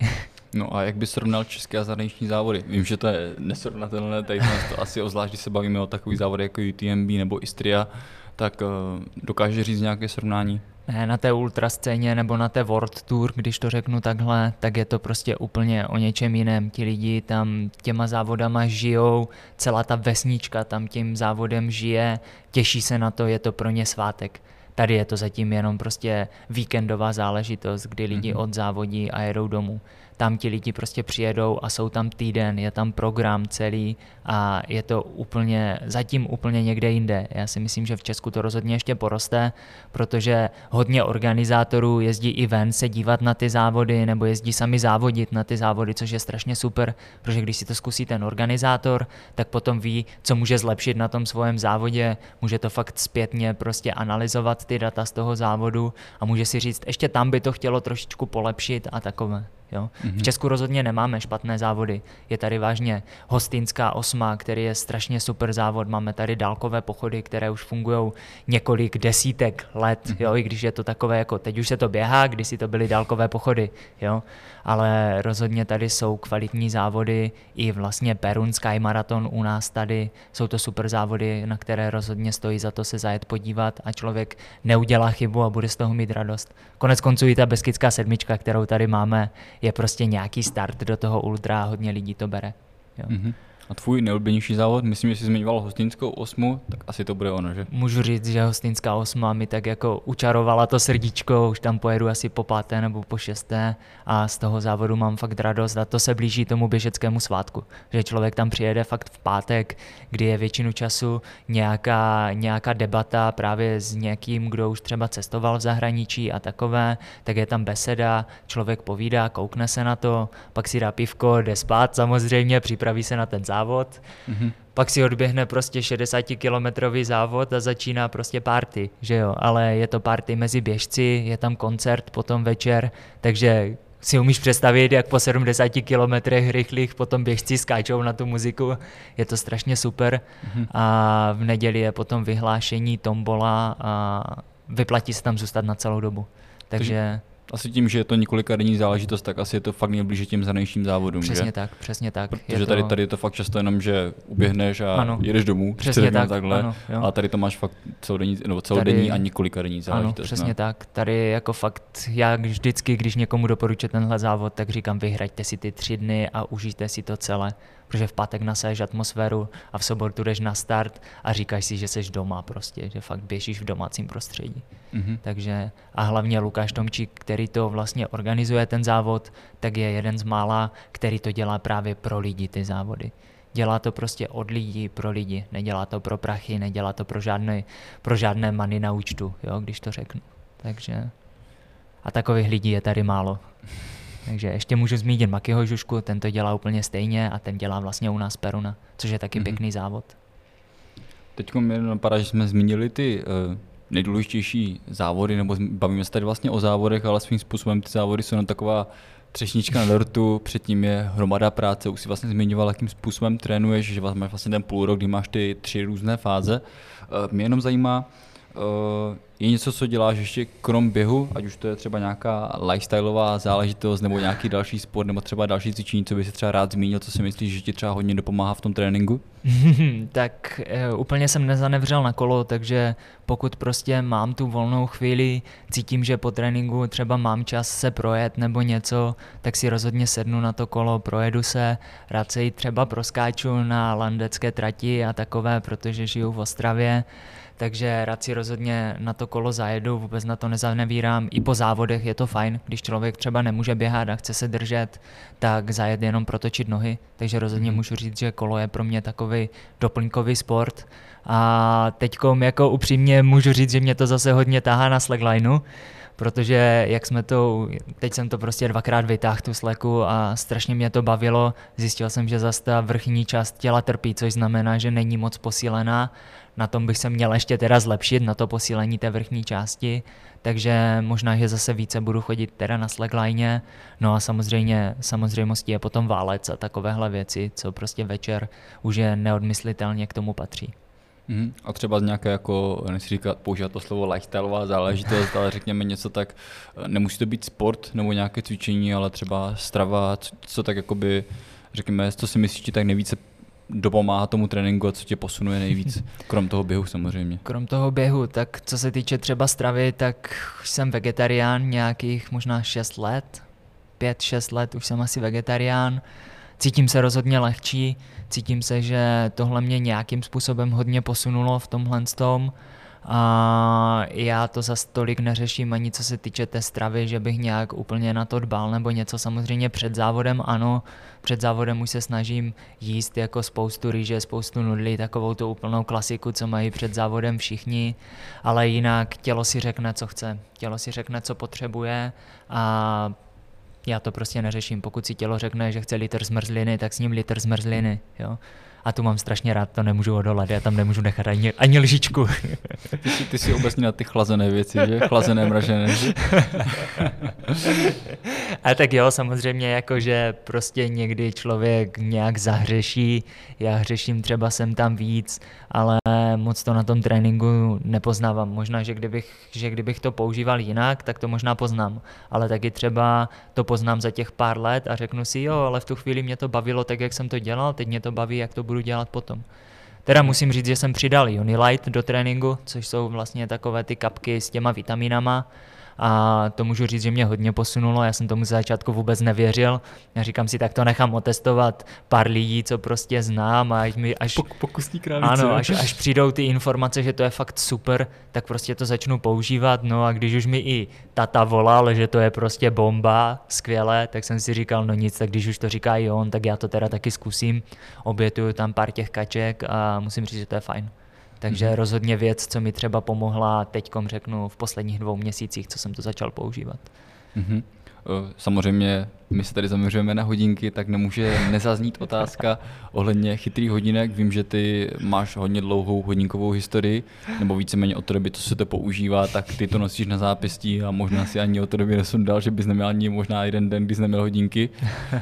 No a jak bys srovnal české a zahraniční závody? Vím, že to je nesrovnatelné, tady to asi ozvlášť, když se bavíme o takových závodech jako UTMB nebo Istria, tak uh, dokáže říct nějaké srovnání? Ne, na té ultra scéně nebo na té World Tour, když to řeknu takhle, tak je to prostě úplně o něčem jiném. Ti lidi tam těma závodama žijou, celá ta vesnička tam tím závodem žije, těší se na to, je to pro ně svátek. Tady je to zatím jenom prostě víkendová záležitost, kdy lidi mm-hmm. odzávodí a jedou domů. Tam ti lidi prostě přijedou a jsou tam týden, je tam program celý a je to úplně, zatím úplně někde jinde. Já si myslím, že v Česku to rozhodně ještě poroste, protože hodně organizátorů jezdí i ven se dívat na ty závody nebo jezdí sami závodit na ty závody, což je strašně super, protože když si to zkusí ten organizátor, tak potom ví, co může zlepšit na tom svém závodě, může to fakt zpětně prostě analyzovat ty data z toho závodu a může si říct, ještě tam by to chtělo trošičku polepšit a takové. Jo? Mm-hmm. V mhm. Česku rozhodně nemáme špatné závody. Je tady vážně Hostinská osma, který je strašně super závod. Máme tady dálkové pochody, které už fungují několik desítek let, mm-hmm. jo? i když je to takové jako teď už se to běhá, když si to byly dálkové pochody. Jo? Ale rozhodně tady jsou kvalitní závody, i vlastně Perun Sky Marathon u nás tady. Jsou to super závody, na které rozhodně stojí za to se zajet podívat a člověk neudělá chybu a bude z toho mít radost. Konec konců i ta Beskidská sedmička, kterou tady máme, je prostě nějaký start do toho ultra a hodně lidí to bere. Jo. Mm-hmm. A tvůj nejoblíbenější závod, myslím, že jsi zmiňoval hostinskou osmu, tak asi to bude ono, že? Můžu říct, že hostinská osma mi tak jako učarovala to srdíčko, už tam pojedu asi po páté nebo po šesté a z toho závodu mám fakt radost a to se blíží tomu běžeckému svátku, že člověk tam přijede fakt v pátek, kdy je většinu času nějaká, nějaká debata právě s někým, kdo už třeba cestoval v zahraničí a takové, tak je tam beseda, člověk povídá, koukne se na to, pak si dá pivko, jde spát samozřejmě, připraví se na ten závod závod, mm-hmm. pak si odběhne prostě 60-kilometrový závod a začíná prostě party, že jo, ale je to party mezi běžci, je tam koncert potom večer, takže si umíš představit, jak po 70 kilometrech rychlých potom běžci skáčou na tu muziku, je to strašně super mm-hmm. a v neděli je potom vyhlášení tombola a vyplatí se tam zůstat na celou dobu. Takže asi tím, že je to několika denní záležitost, tak asi je to fakt nejblíže těm zahraničním závodům. Přesně že? tak, přesně tak. Protože je tady, to... tady je to fakt často jenom, že uběhneš a ano. jedeš domů, přesně tak, takhle, ano, jo. a tady to máš fakt celodenní, nebo celodenní tady, a několika denní záležitost. Ano, přesně ne? tak. Tady jako fakt, já vždycky, když někomu doporučuji tenhle závod, tak říkám, vyhraďte si ty tři dny a užijte si to celé protože v pátek nasaješ atmosféru a v sobotu jdeš na start a říkáš si, že jsi doma prostě, že fakt běžíš v domácím prostředí. Mm-hmm. Takže a hlavně Lukáš Tomčík, který to vlastně organizuje ten závod, tak je jeden z mála, který to dělá právě pro lidi ty závody. Dělá to prostě od lidí pro lidi, nedělá to pro prachy, nedělá to pro žádné, pro žádné many na účtu, jo, když to řeknu. Takže a takových lidí je tady málo. Takže ještě můžu zmínit Makyho Žušku, ten to dělá úplně stejně a ten dělá vlastně u nás Peruna, což je taky mm-hmm. pěkný závod. Teď mě napadá, že jsme zmínili ty uh, nejdůležitější závody, nebo bavíme se tady vlastně o závodech, ale svým způsobem ty závody jsou jenom taková třešnička na dortu, předtím je hromada práce, už si vlastně zmiňoval, jakým způsobem trénuješ, že máš vlastně ten půl rok, kdy máš ty tři různé fáze. Uh, mě jenom zajímá, je něco, co děláš ještě krom běhu, ať už to je třeba nějaká lifestyleová záležitost nebo nějaký další sport nebo třeba další cvičení, co by si třeba rád zmínil, co si myslíš, že ti třeba hodně dopomáhá v tom tréninku? tak e, úplně jsem nezanevřel na kolo, takže pokud prostě mám tu volnou chvíli, cítím, že po tréninku třeba mám čas se projet nebo něco, tak si rozhodně sednu na to kolo, projedu se, rád se i třeba proskáču na landecké trati a takové, protože žiju v Ostravě takže rád si rozhodně na to kolo zajedu, vůbec na to nezanevírám. I po závodech je to fajn, když člověk třeba nemůže běhat a chce se držet, tak zajet jenom protočit nohy, takže rozhodně mhm. můžu říct, že kolo je pro mě takový doplňkový sport. A teď jako upřímně můžu říct, že mě to zase hodně tahá na slacklineu, protože jak jsme to, teď jsem to prostě dvakrát vytáhl tu sleku a strašně mě to bavilo, zjistil jsem, že zase ta vrchní část těla trpí, což znamená, že není moc posílená, na tom bych se měl ještě teda zlepšit, na to posílení té vrchní části, takže možná, že zase více budu chodit teda na slackline, no a samozřejmě samozřejmostí je potom válec a takovéhle věci, co prostě večer už je neodmyslitelně k tomu patří. Mm, a třeba nějaké jako, nechci říkat, používat to slovo lifestyleová záležitost, ale řekněme něco tak, nemusí to být sport nebo nějaké cvičení, ale třeba strava, co, co tak jakoby, řekněme, co si myslíš, tak nejvíce dopomáhá tomu tréninku a co tě posunuje nejvíc, krom toho běhu samozřejmě? Krom toho běhu, tak co se týče třeba stravy, tak jsem vegetarián nějakých možná 6 let, 5-6 let už jsem asi vegetarián. Cítím se rozhodně lehčí, cítím se, že tohle mě nějakým způsobem hodně posunulo v tomhle tom A já to za tolik neřeším ani co se týče té stravy, že bych nějak úplně na to dbal nebo něco. Samozřejmě před závodem ano, před závodem už se snažím jíst jako spoustu rýže, spoustu nudlí, takovou tu úplnou klasiku, co mají před závodem všichni, ale jinak tělo si řekne, co chce. Tělo si řekne, co potřebuje a já to prostě neřeším. Pokud si tělo řekne, že chce litr zmrzliny, tak s ním litr zmrzliny. Jo? A tu mám strašně rád, to nemůžu odolat, já tam nemůžu nechat ani, ani lžičku. Ty jsi, ty jsi obecně na ty chlazené věci, že? Chlazené, mražené. a tak jo, samozřejmě jako, že prostě někdy člověk nějak zahřeší, já hřeším třeba sem tam víc, ale moc to na tom tréninku nepoznávám. Možná, že kdybych, že kdybych to používal jinak, tak to možná poznám, ale taky třeba to poznám za těch pár let a řeknu si, jo, ale v tu chvíli mě to bavilo tak, jak jsem to dělal, teď mě to baví, jak to budu budu dělat potom. Teda musím říct, že jsem přidal Unilight do tréninku, což jsou vlastně takové ty kapky s těma vitaminama, a to můžu říct, že mě hodně posunulo, já jsem tomu z začátku vůbec nevěřil. Já říkám si, tak to nechám otestovat pár lidí, co prostě znám a až mi až, Pok, pokusní králice. Ano, až, až přijdou ty informace, že to je fakt super, tak prostě to začnu používat. No a když už mi i tata volal, že to je prostě bomba, skvělé, tak jsem si říkal, no nic, tak když už to říká i on, tak já to teda taky zkusím. Obětuju tam pár těch kaček a musím říct, že to je fajn. Takže mm-hmm. rozhodně věc, co mi třeba pomohla teďkom řeknu v posledních dvou měsících, co jsem to začal používat. Mm-hmm. Samozřejmě my se tady zaměřujeme na hodinky, tak nemůže nezaznít otázka ohledně chytrých hodinek. Vím, že ty máš hodně dlouhou hodinkovou historii, nebo víceméně od té doby, co se to používá, tak ty to nosíš na zápěstí a možná si ani od té doby nesundal, že bys neměl ani možná jeden den, kdy jsi neměl hodinky. uh,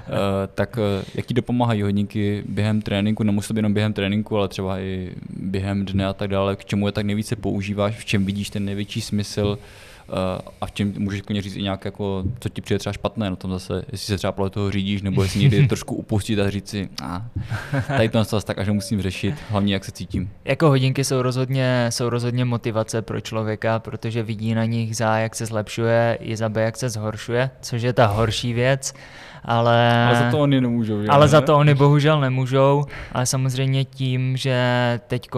tak uh, jak ti dopomáhají hodinky během tréninku, nemusí být jenom během tréninku, ale třeba i během dne a tak dále, k čemu je tak nejvíce používáš, v čem vidíš ten největší smysl, Eh, a v čem můžeš klidně říct i nějak, jako, co ti přijde třeba špatné, no tam zase, jestli se třeba podle toho řídíš, nebo jestli někdy trošku upustit a říct si, a tady to zase tak, až musím řešit, hlavně jak se cítím. Jako hodinky jsou rozhodně, jsou rozhodně motivace pro člověka, protože vidí na nich za, jak se zlepšuje, i za B, jak se zhoršuje, což je ta horší věc ale... Ale za to oni nemůžou, že? Ale za to oni bohužel nemůžou, ale samozřejmě tím, že teď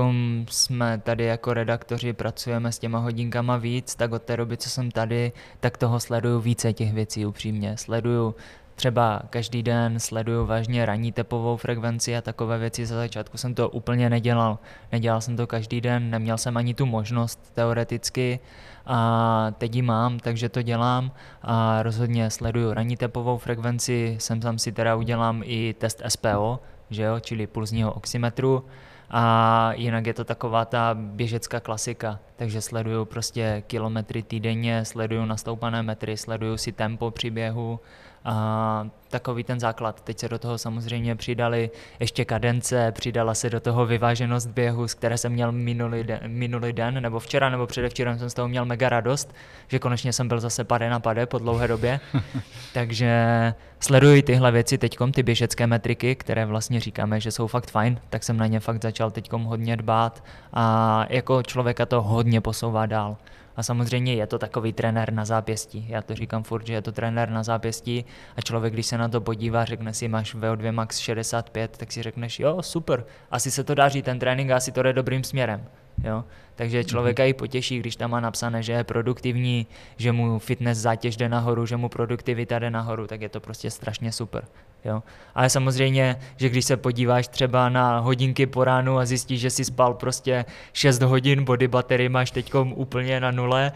jsme tady jako redaktoři, pracujeme s těma hodinkama víc, tak od té doby, co jsem tady, tak toho sleduju více těch věcí upřímně. Sleduju třeba každý den sleduju vážně ranní tepovou frekvenci a takové věci. Za začátku jsem to úplně nedělal. Nedělal jsem to každý den, neměl jsem ani tu možnost teoreticky a teď ji mám, takže to dělám. A rozhodně sleduju ranní tepovou frekvenci, sem tam si teda udělám i test SPO, že jo, čili pulzního oximetru. A jinak je to taková ta běžecká klasika, takže sleduju prostě kilometry týdenně, sleduju nastoupané metry, sleduju si tempo při běhu, a takový ten základ. Teď se do toho samozřejmě přidali ještě kadence, přidala se do toho vyváženost běhu, z které jsem měl minulý den, minulý den nebo včera nebo předevčírem jsem z toho měl mega radost, že konečně jsem byl zase pade na pade po dlouhé době. Takže sleduji tyhle věci teďkom, ty běžecké metriky, které vlastně říkáme, že jsou fakt fajn, tak jsem na ně fakt začal teďkom hodně dbát a jako člověka to hodně posouvá dál. A samozřejmě je to takový trenér na zápěstí. Já to říkám furt, že je to trenér na zápěstí a člověk, když se na to podívá, řekne si, máš VO2 max 65, tak si řekneš, jo, super, asi se to daří ten trénink asi to jde dobrým směrem. Jo? Takže člověka i potěší, když tam má napsané, že je produktivní, že mu fitness zátěž jde nahoru, že mu produktivita jde nahoru, tak je to prostě strašně super. Jo? Ale samozřejmě, že když se podíváš třeba na hodinky po ránu a zjistíš, že si spal prostě 6 hodin, body battery máš teď úplně na nule,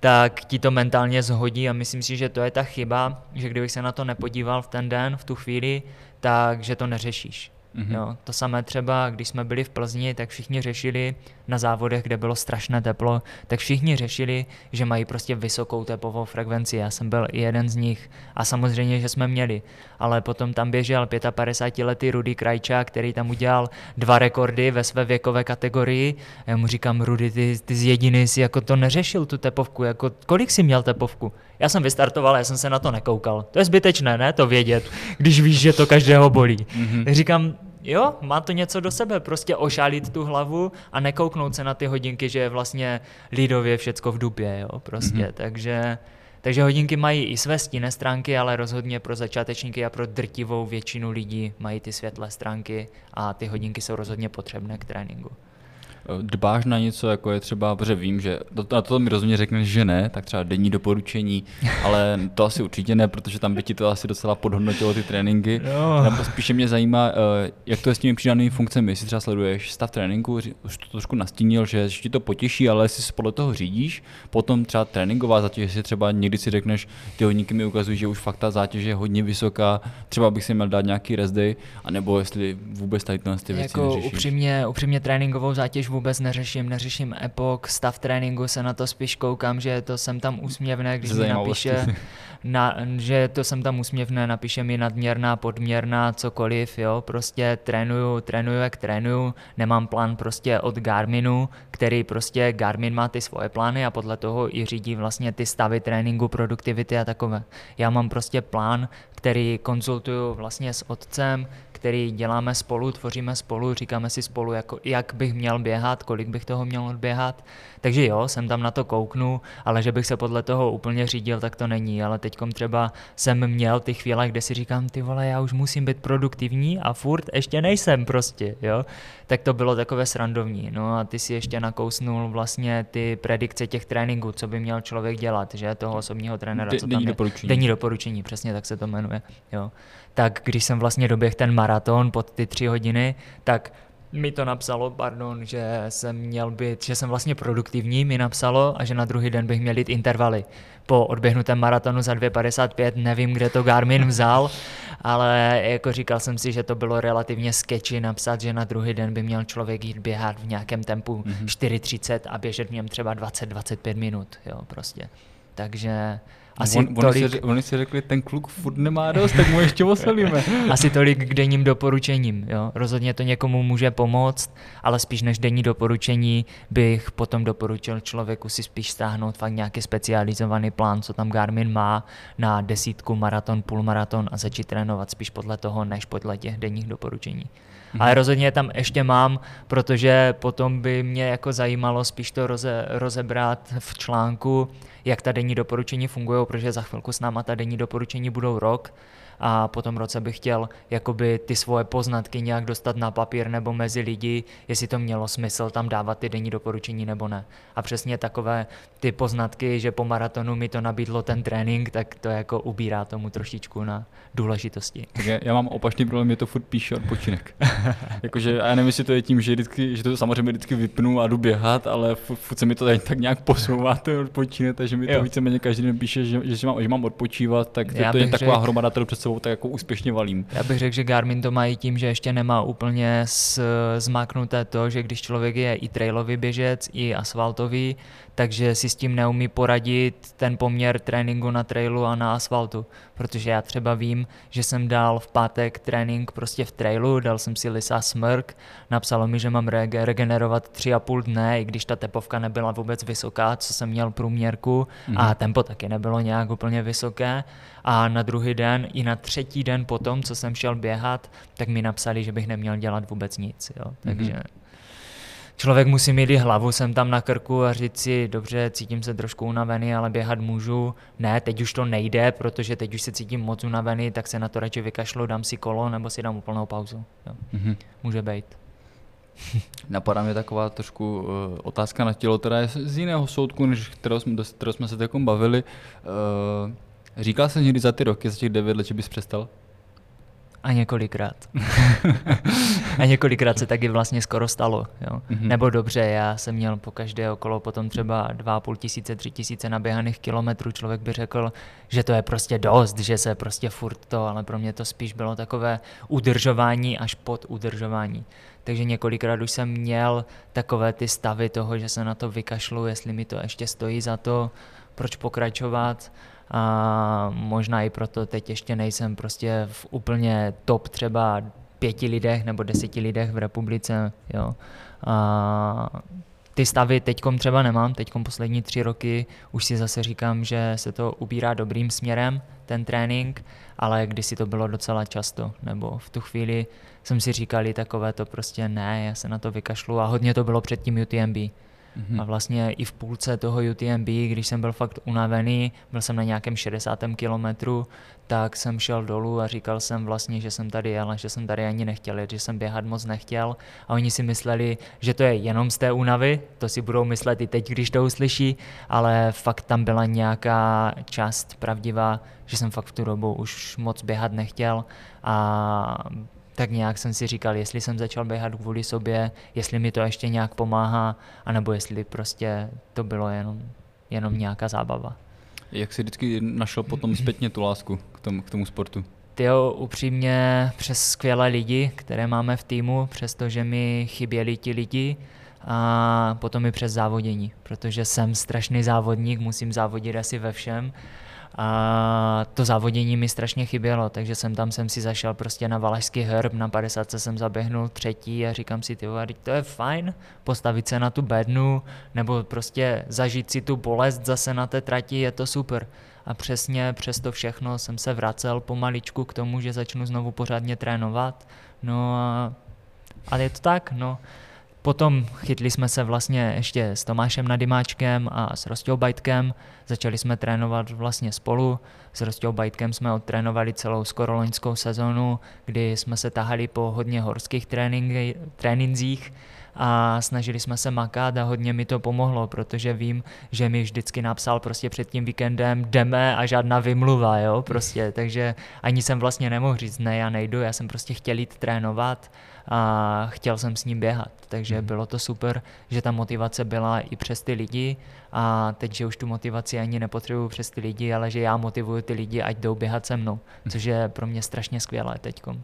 tak ti to mentálně zhodí a myslím si, že to je ta chyba, že kdybych se na to nepodíval v ten den, v tu chvíli, takže to neřešíš. Mm-hmm. Jo, to samé třeba, když jsme byli v Plzni, tak všichni řešili na závodech, kde bylo strašné teplo, tak všichni řešili, že mají prostě vysokou tepovou frekvenci. Já jsem byl i jeden z nich a samozřejmě, že jsme měli. Ale potom tam běžel 55-letý Rudy Krajčák, který tam udělal dva rekordy ve své věkové kategorii. A já mu říkám, Rudy, ty, ty z jediný si jako to neřešil, tu tepovku. Jako, kolik jsi měl tepovku? Já jsem vystartoval, já jsem se na to nekoukal. To je zbytečné, ne, to vědět, když víš, že to každého bolí. Mm-hmm. Tak říkám, jo, má to něco do sebe, prostě ošálit tu hlavu a nekouknout se na ty hodinky, že je vlastně lidově všecko v dupě, jo, prostě, mm-hmm. takže... Takže hodinky mají i své stinné stránky, ale rozhodně pro začátečníky a pro drtivou většinu lidí mají ty světlé stránky a ty hodinky jsou rozhodně potřebné k tréninku. Dbáš na něco, jako je třeba, protože vím, že to, na to mi rozhodně řekneš, že ne, tak třeba denní doporučení, ale to asi určitě ne, protože tam by ti to asi docela podhodnotilo ty tréninky. No. Tam spíše mě zajímá, eh, jak to je s těmi přidanými funkcemi, jestli třeba sleduješ stav tréninku, už to trošku nastínil, že ti to potěší, ale jestli se podle toho řídíš, potom třeba tréninková zátěž, jestli třeba někdy si řekneš, ty hodníky mi ukazují, že už fakt ta zátěž je hodně vysoká, třeba bych si měl dát nějaký rest day, anebo jestli vůbec tady ty věci jako neřešíš. Upřímně, upřímně tréninkovou zátěž vůbec neřeším, neřeším epok, stav tréninku se na to spíš koukám, že to jsem tam úsměvné, když mi napíše, na, že to jsem tam úsměvné, napíše mi nadměrná, podměrná, cokoliv, jo, prostě trénuju, trénuju jak trénuju, nemám plán prostě od Garminu, který prostě Garmin má ty svoje plány a podle toho i řídí vlastně ty stavy tréninku, produktivity a takové. Já mám prostě plán, který konzultuju vlastně s otcem, který děláme spolu, tvoříme spolu, říkáme si spolu, jako, jak bych měl běhat, kolik bych toho měl odběhat. Takže jo, jsem tam na to kouknu, ale že bych se podle toho úplně řídil, tak to není. Ale teď třeba jsem měl ty chvíle, kde si říkám, ty vole, já už musím být produktivní a furt ještě nejsem prostě, jo. Tak to bylo takové srandovní. No a ty si ještě nakousnul vlastně ty predikce těch tréninků, co by měl člověk dělat, že toho osobního trenéra. co tam denní doporučení. Denní doporučení, přesně tak se to jmenuje. Jo tak když jsem vlastně doběhl ten maraton pod ty tři hodiny, tak mi to napsalo, pardon, že jsem měl být, že jsem vlastně produktivní, mi napsalo a že na druhý den bych měl jít intervaly. Po odběhnutém maratonu za 2.55 nevím, kde to Garmin vzal, ale jako říkal jsem si, že to bylo relativně sketchy napsat, že na druhý den by měl člověk jít běhat v nějakém tempu mm-hmm. 4.30 a běžet v něm třeba 20-25 minut, jo, prostě. Takže asi on, tolik... oni, si, oni si řekli, ten kluk furt nemá dost, tak mu ještě oselíme. Asi tolik k denním doporučením. Jo? Rozhodně to někomu může pomoct, ale spíš než denní doporučení bych potom doporučil člověku si spíš stáhnout fakt nějaký specializovaný plán, co tam Garmin má na desítku, maraton, půlmaraton a začít trénovat spíš podle toho, než podle těch denních doporučení. Mm-hmm. Ale rozhodně tam ještě mám, protože potom by mě jako zajímalo spíš to roze, rozebrat v článku, jak ta denní doporučení fungují, protože za chvilku s náma ta denní doporučení budou rok a po tom roce bych chtěl jakoby ty svoje poznatky nějak dostat na papír nebo mezi lidi, jestli to mělo smysl tam dávat ty denní doporučení nebo ne. A přesně takové ty poznatky, že po maratonu mi to nabídlo ten trénink, tak to jako ubírá tomu trošičku na důležitosti. Tak já, mám opačný problém, je to furt píše odpočinek. Jakože já nevím, jestli to je tím, že, vždycky, že to samozřejmě vždycky vypnu a jdu běhat, ale furt se mi to tady tak nějak posouvá, to odpočinek, takže mi to jo. víceméně každý den píše, že, že, mám, že mám odpočívat, tak já to je taková řek... hromada, kterou před sebou tak jako úspěšně valím. Já bych řekl, že Garmin to i tím, že ještě nemá úplně zmáknuté to, že když člověk je i trailový běžec, i asfaltový, takže si s tím neumí poradit ten poměr tréninku na trailu a na asfaltu. Protože já třeba vím, že jsem dal v pátek trénink prostě v trailu, dal jsem si Lisa Smrk, napsalo mi, že mám regenerovat tři a půl dne, i když ta tepovka nebyla vůbec vysoká, co jsem měl průměrku mm-hmm. a tempo taky nebylo nějak úplně vysoké. A na druhý den, i na třetí den potom, co jsem šel běhat, tak mi napsali, že bych neměl dělat vůbec nic. Jo. Takže mm-hmm člověk musí mít i hlavu sem tam na krku a říct si, dobře, cítím se trošku unavený, ale běhat můžu. Ne, teď už to nejde, protože teď už se cítím moc unavený, tak se na to radši vykašlu, dám si kolo nebo si dám úplnou pauzu. Jo. Mm-hmm. Může být. Napadá mě taková trošku uh, otázka na tělo, teda je z jiného soudku, než kterou jsme, kterou jsme se teď bavili. Uh, říkal jsem někdy za ty roky, za těch devět let, že bys přestal? A několikrát. a několikrát se taky vlastně skoro stalo. Jo. Mm-hmm. Nebo dobře, já jsem měl po každé okolo potom třeba 2,5 tisíce, 3 tisíce naběhaných kilometrů. Člověk by řekl, že to je prostě dost, že se prostě furt to, ale pro mě to spíš bylo takové udržování až pod udržování. Takže několikrát už jsem měl takové ty stavy toho, že se na to vykašlu, jestli mi to ještě stojí za to, proč pokračovat a možná i proto teď ještě nejsem prostě v úplně top třeba pěti lidech nebo deseti lidech v republice, jo. A ty stavy teďkom třeba nemám, teďkom poslední tři roky už si zase říkám, že se to ubírá dobrým směrem, ten trénink, ale kdysi to bylo docela často, nebo v tu chvíli jsem si říkali takové to prostě ne, já se na to vykašlu a hodně to bylo před tím UTMB, Mm-hmm. A vlastně i v půlce toho UTMB, když jsem byl fakt unavený, byl jsem na nějakém 60. kilometru, tak jsem šel dolů a říkal jsem vlastně, že jsem tady jel, že jsem tady ani nechtěl že jsem běhat moc nechtěl. A oni si mysleli, že to je jenom z té únavy, to si budou myslet i teď, když to uslyší, ale fakt tam byla nějaká část pravdivá, že jsem fakt v tu dobu už moc běhat nechtěl a tak nějak jsem si říkal, jestli jsem začal běhat kvůli sobě, jestli mi to ještě nějak pomáhá, anebo jestli prostě to bylo jenom, jenom nějaká zábava. Jak jsi vždycky našel potom zpětně tu lásku k tomu, k tomu sportu? Ty jo, upřímně přes skvělé lidi, které máme v týmu, přestože mi chyběli ti lidi, a potom i přes závodění, protože jsem strašný závodník, musím závodit asi ve všem a to závodění mi strašně chybělo, takže jsem tam jsem si zašel prostě na Valašský herb, na 50 jsem zaběhnul třetí a říkám si, ty to je fajn, postavit se na tu bednu, nebo prostě zažít si tu bolest zase na té trati, je to super. A přesně přes to všechno jsem se vracel pomaličku k tomu, že začnu znovu pořádně trénovat. No a, ale je to tak, no. Potom chytli jsme se vlastně ještě s Tomášem Nadimáčkem a s Rostou Bajtkem. Začali jsme trénovat vlastně spolu. S Rostou Bajtkem jsme odtrénovali celou skoro loňskou sezonu, kdy jsme se tahali po hodně horských tréninzích a snažili jsme se makat a hodně mi to pomohlo, protože vím, že mi vždycky napsal prostě před tím víkendem jdeme a žádná vymluva, jo, prostě, takže ani jsem vlastně nemohl říct ne, já nejdu, já jsem prostě chtěl jít trénovat a chtěl jsem s ním běhat, takže hmm. bylo to super, že ta motivace byla i přes ty lidi a teď, že už tu motivaci ani nepotřebuju přes ty lidi, ale že já motivuju ty lidi, ať jdou běhat se mnou, což je pro mě strašně skvělé teďkom.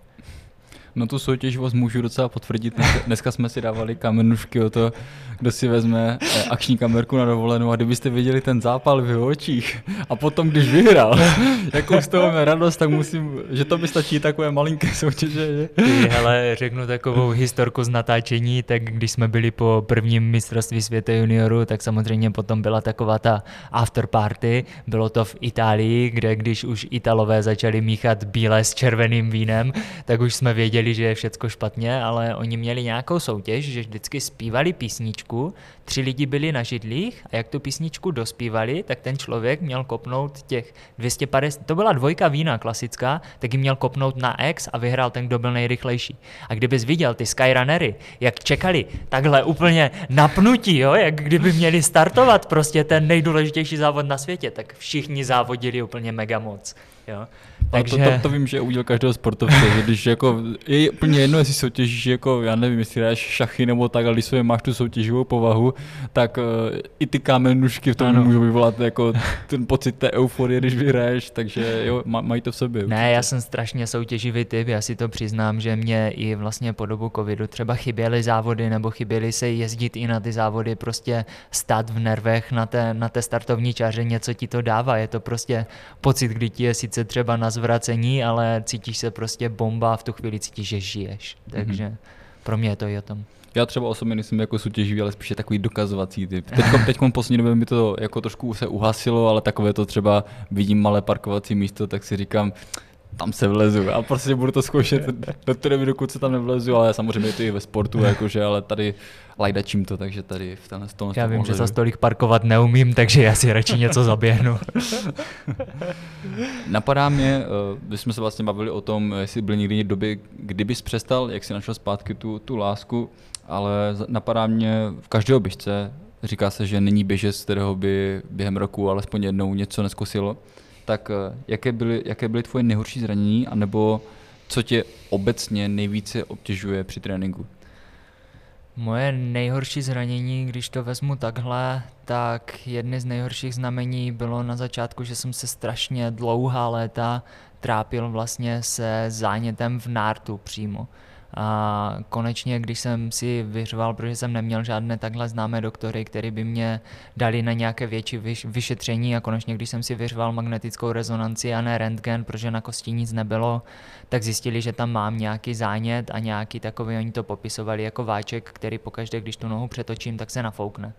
No tu soutěž vás můžu docela potvrdit. Dneska, jsme si dávali kamenušky o to, kdo si vezme eh, akční kamerku na dovolenou a kdybyste viděli ten zápal v jeho očích a potom, když vyhrál, jakou z toho mě radost, tak musím, že to by stačí takové malinké soutěže. Že? Ty, hele, řeknu takovou historku z natáčení, tak když jsme byli po prvním mistrovství světa junioru, tak samozřejmě potom byla taková ta after party, bylo to v Itálii, kde když už Italové začali míchat bílé s červeným vínem, tak už jsme věděli, věděli, že je všecko špatně, ale oni měli nějakou soutěž, že vždycky zpívali písničku, tři lidi byli na židlích a jak tu písničku dospívali, tak ten člověk měl kopnout těch 250, to byla dvojka vína klasická, tak jim měl kopnout na X a vyhrál ten, kdo byl nejrychlejší. A kdybys viděl ty Skyrunnery, jak čekali takhle úplně napnutí, jo, jak kdyby měli startovat prostě ten nejdůležitější závod na světě, tak všichni závodili úplně mega moc. Jo. Takže... To, to, to, vím, že je úděl každého sportovce, že když jako, je úplně jedno, jestli soutěžíš jako, já nevím, jestli hraješ šachy nebo tak, ale když svoje máš tu soutěživou povahu, tak uh, i ty kamenušky v tom ano. můžou vyvolat jako ten pocit té euforie, když vyhraješ, takže jo, mají to v sobě. Určitě. Ne, já jsem strašně soutěživý typ, já si to přiznám, že mě i vlastně po dobu covidu třeba chyběly závody nebo chyběly se jezdit i na ty závody, prostě stát v nervech na té, na té startovní čáře, něco ti to dává, je to prostě pocit, kdy ti je sice třeba na zvracení, ale cítíš se prostě bomba a v tu chvíli cítíš, že žiješ. Takže mm-hmm. pro mě je to i o tom. Já třeba osobně nejsem jako soutěživý, ale spíše takový dokazovací typ. Teďkom, teďkom poslední době mi to jako trošku se uhasilo, ale takové to třeba vidím malé parkovací místo, tak si říkám, tam se vlezu. A prostě budu to zkoušet do té doby, dokud se tam nevlezu, ale samozřejmě to i ve sportu, jakože, ale tady lajdačím to, takže tady v tenhle tom Já vím, že za stolik parkovat neumím, takže já si radši něco zaběhnu. Napadá mě, když eh, jsme se vlastně bavili o tom, jestli byl někdy doby, kdybys přestal, jak si našel zpátky tu, tu lásku, ale napadá mě v každého běžce, říká se, že není běžec, kterého by během roku alespoň jednou něco neskosilo tak eh, jaké byly, jaké byly tvoje nejhorší zranění, anebo co tě obecně nejvíce obtěžuje při tréninku? Moje nejhorší zranění, když to vezmu takhle, tak jedny z nejhorších znamení bylo na začátku, že jsem se strašně dlouhá léta trápil vlastně se zánětem v nártu přímo. A konečně, když jsem si vyřval, protože jsem neměl žádné takhle známé doktory, které by mě dali na nějaké větší vyšetření a konečně, když jsem si vyřval magnetickou rezonanci a ne rentgen, protože na kosti nic nebylo, tak zjistili, že tam mám nějaký zánět a nějaký takový, oni to popisovali jako váček, který pokaždé, když tu nohu přetočím, tak se nafoukne.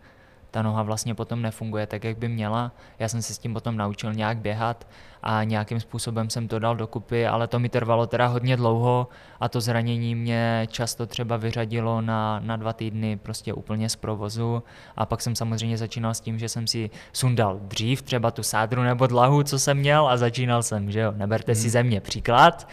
Ta noha vlastně potom nefunguje tak, jak by měla. Já jsem se s tím potom naučil nějak běhat a nějakým způsobem jsem to dal dokupy, ale to mi trvalo teda hodně dlouho a to zranění mě často třeba vyřadilo na, na dva týdny prostě úplně z provozu a pak jsem samozřejmě začínal s tím, že jsem si sundal dřív třeba tu sádru nebo dlahu, co jsem měl a začínal jsem, že jo, neberte hmm. si ze mě příklad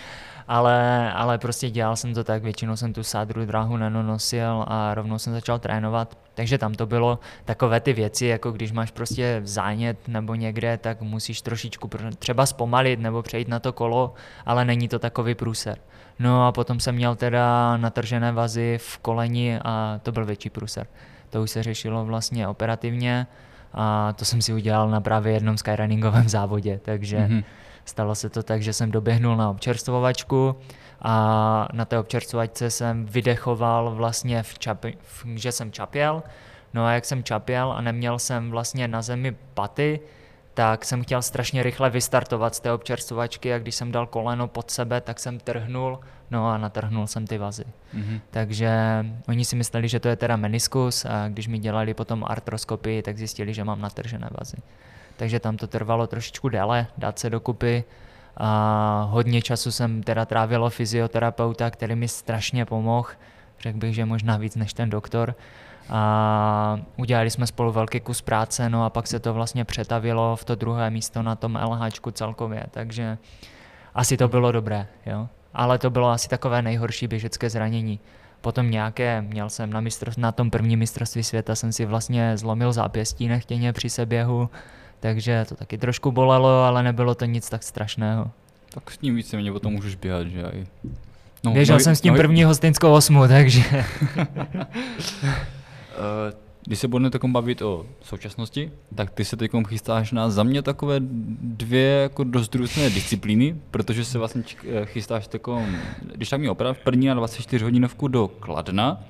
ale, ale prostě dělal jsem to tak, většinou jsem tu sádru dráhu nenonosil a rovnou jsem začal trénovat. Takže tam to bylo takové ty věci, jako když máš prostě zánět nebo někde, tak musíš trošičku třeba zpomalit nebo přejít na to kolo, ale není to takový průser. No a potom jsem měl teda natržené vazy v koleni a to byl větší průser. To už se řešilo vlastně operativně a to jsem si udělal na právě jednom skyrunningovém závodě, takže mm-hmm Stalo se to tak, že jsem doběhnul na občerstvovačku a na té občerstvovačce jsem vydechoval vlastně, v čapi, v, že jsem čapěl. No a jak jsem čapěl a neměl jsem vlastně na zemi paty, tak jsem chtěl strašně rychle vystartovat z té občerstvovačky a když jsem dal koleno pod sebe, tak jsem trhnul, no a natrhnul jsem ty vazy. Mm-hmm. Takže oni si mysleli, že to je teda meniskus a když mi dělali potom artroskopii, tak zjistili, že mám natržené vazy takže tam to trvalo trošičku déle dát se dokupy. A hodně času jsem teda trávilo fyzioterapeuta, který mi strašně pomohl, řekl bych, že možná víc než ten doktor. A udělali jsme spolu velký kus práce, no a pak se to vlastně přetavilo v to druhé místo na tom LHčku celkově, takže asi to bylo dobré, jo. Ale to bylo asi takové nejhorší běžecké zranění. Potom nějaké, měl jsem na, mistr, na tom prvním mistrovství světa, jsem si vlastně zlomil zápěstí nechtěně při seběhu, takže to taky trošku bolelo, ale nebylo to nic tak strašného. Tak s tím víceméně potom můžeš běhat, že aj. No, Běžel no, jsem s tím no, první hostinskou osmu, takže... Eh, když se budeme takom bavit o současnosti, tak ty se teď chystáš na za mě takové dvě jako dost různé disciplíny, protože se vlastně eh, chystáš takom, když tak mi opravdu, první na 24 hodinovku do Kladna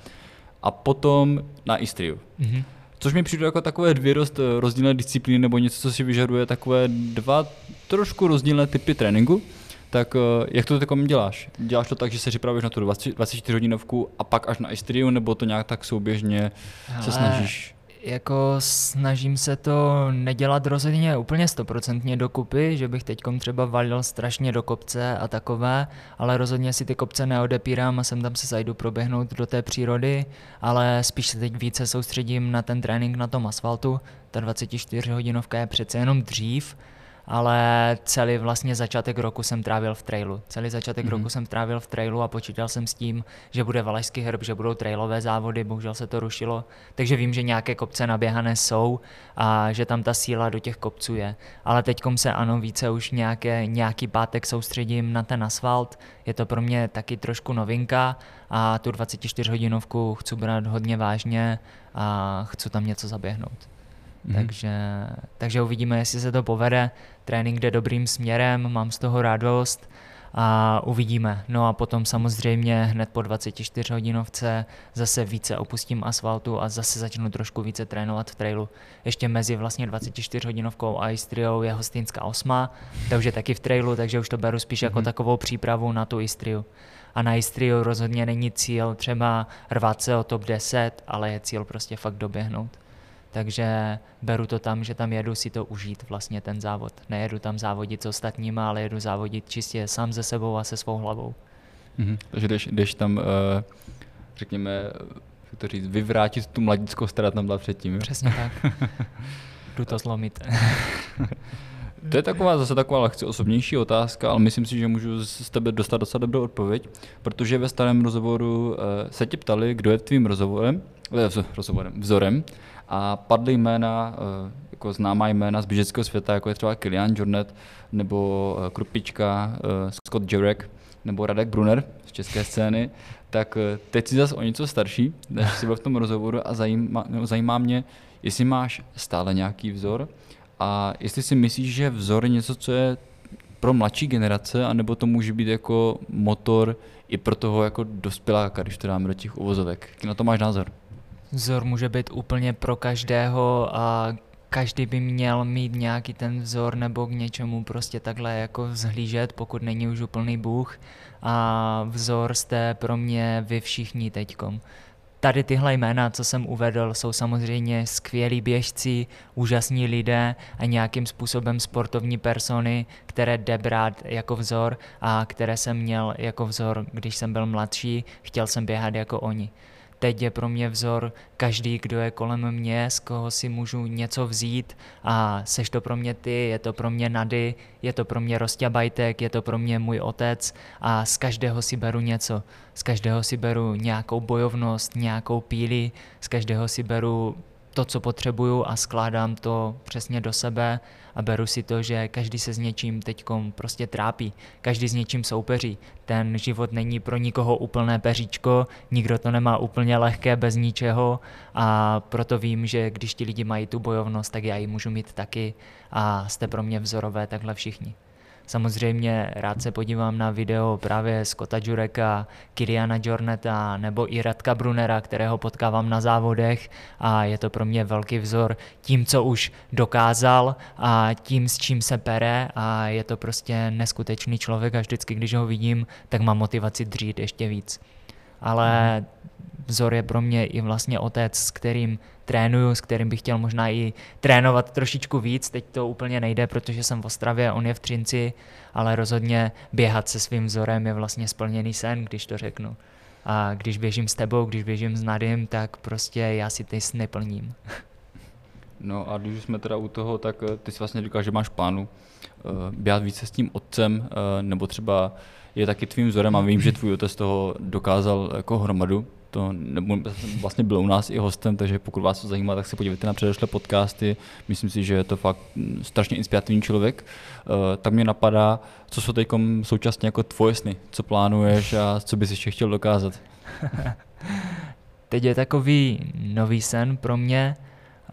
a potom na Istriu. Mm-hmm. Což mi přijde jako takové dvě dost eh, rozdílné disciplíny nebo něco, co si vyžaduje takové dva trošku rozdílné typy tréninku. Tak eh, jak to takom děláš? Děláš to tak, že se připravuješ na tu 24 hodinovku a pak až na Istriu, nebo to nějak tak souběžně se snažíš? Jako snažím se to nedělat rozhodně úplně stoprocentně dokupy, že bych teď třeba valil strašně do kopce a takové, ale rozhodně si ty kopce neodepírám a sem tam se zajdu proběhnout do té přírody, ale spíš se teď více soustředím na ten trénink na tom asfaltu. Ta 24 hodinovka je přece jenom dřív, ale celý vlastně začátek roku jsem trávil v trailu. Celý začátek mm-hmm. roku jsem trávil v trailu a počítal jsem s tím, že bude valašský herb, že budou trailové závody, bohužel se to rušilo, takže vím, že nějaké kopce naběhané jsou a že tam ta síla do těch kopců je. Ale teď se ano, více už nějaké, nějaký pátek soustředím na ten asfalt, je to pro mě taky trošku novinka a tu 24 hodinovku chci brát hodně vážně a chci tam něco zaběhnout. Mm-hmm. Takže, takže uvidíme, jestli se to povede. Trénink jde dobrým směrem, mám z toho radost a uvidíme. No a potom samozřejmě hned po 24 hodinovce zase více opustím asfaltu a zase začnu trošku více trénovat v trailu. Ještě mezi vlastně 24 hodinovkou a Istriou je hostinská osma, je taky v trailu, takže už to beru spíš mm-hmm. jako mhm. takovou přípravu na tu Istriu. A na Istriu rozhodně není cíl třeba rvat se o top 10, ale je cíl prostě fakt doběhnout takže beru to tam, že tam jedu si to užít vlastně ten závod. Nejedu tam závodit s ostatními, ale jedu závodit čistě sám se sebou a se svou hlavou. Mm-hmm. Takže jdeš, jdeš tam, uh, řekněme, to říct, vyvrátit tu mladickou, která tam byla předtím. Jo? Přesně tak. Jdu to zlomit. To je taková zase taková lehce osobnější otázka, ale myslím si, že můžu z tebe dostat docela dobrou odpověď, protože ve starém rozhovoru uh, se tě ptali, kdo je tvým rozhovorem, eh, rozhovorem, vzorem a padly jména, eh, jako známá jména z běžeckého světa, jako je třeba Kilian Jornet, nebo eh, Krupička, eh, Scott Jurek, nebo Radek Brunner z české scény, tak teď si zase o něco starší, než jsi byl v tom rozhovoru a zajímá, zajímá mě, jestli máš stále nějaký vzor a jestli si myslíš, že vzor je něco, co je pro mladší generace, anebo to může být jako motor i pro toho jako dospěláka, když to dáme do těch uvozovek. Na to máš názor? Vzor může být úplně pro každého a každý by měl mít nějaký ten vzor nebo k něčemu prostě takhle jako zhlížet, pokud není už úplný bůh. A vzor jste pro mě vy všichni teďkom. tady tyhle jména, co jsem uvedl, jsou samozřejmě skvělí běžci, úžasní lidé a nějakým způsobem sportovní persony, které jde brát jako vzor a které jsem měl jako vzor, když jsem byl mladší, chtěl jsem běhat jako oni teď je pro mě vzor každý, kdo je kolem mě, z koho si můžu něco vzít. A seš to pro mě ty, je to pro mě Nady, je to pro mě Rostě Bajtek, je to pro mě můj otec. A z každého si beru něco. Z každého si beru nějakou bojovnost, nějakou píli, z každého si beru to, co potřebuju a skládám to přesně do sebe a beru si to, že každý se s něčím teď prostě trápí, každý s něčím soupeří. Ten život není pro nikoho úplné peříčko, nikdo to nemá úplně lehké bez ničeho a proto vím, že když ti lidi mají tu bojovnost, tak já ji můžu mít taky a jste pro mě vzorové takhle všichni. Samozřejmě rád se podívám na video právě Scotta Jureka, Kiriana Jorneta nebo i Radka Brunera, kterého potkávám na závodech a je to pro mě velký vzor tím, co už dokázal a tím, s čím se pere a je to prostě neskutečný člověk a vždycky, když ho vidím, tak mám motivaci dřít ještě víc. Ale vzor je pro mě i vlastně otec, s kterým trénuju, s kterým bych chtěl možná i trénovat trošičku víc. Teď to úplně nejde, protože jsem v Ostravě, on je v Třinci, ale rozhodně běhat se svým vzorem je vlastně splněný sen, když to řeknu. A když běžím s tebou, když běžím s Nadym, tak prostě já si ty sny plním. No a když jsme teda u toho, tak eh, ty si vlastně říkal, že máš plánu uh, běhat více s tím otcem, uh, nebo třeba je taky tvým vzorem a vím, že tvůj otec toho dokázal jako hromadu, to nebo vlastně byl u nás i hostem, takže pokud vás to zajímá, tak se podívejte na předešlé podcasty. Myslím si, že je to fakt strašně inspirativní člověk. Eh, tak mě napadá, co jsou teď současně jako tvoje sny, co plánuješ a co bys ještě chtěl dokázat. teď je takový nový sen pro mě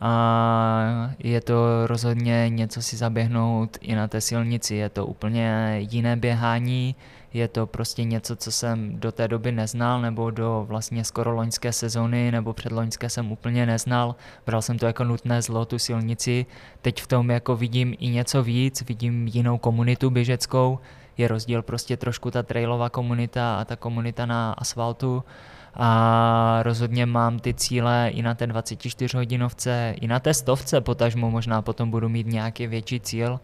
a je to rozhodně něco si zaběhnout i na té silnici. Je to úplně jiné běhání, je to prostě něco, co jsem do té doby neznal, nebo do vlastně skoro loňské sezony, nebo předloňské jsem úplně neznal. Bral jsem to jako nutné zlo, tu silnici. Teď v tom jako vidím i něco víc, vidím jinou komunitu běžeckou. Je rozdíl prostě trošku ta trailová komunita a ta komunita na asfaltu a rozhodně mám ty cíle i na té 24 hodinovce, i na té stovce potažmo možná potom budu mít nějaký větší cíl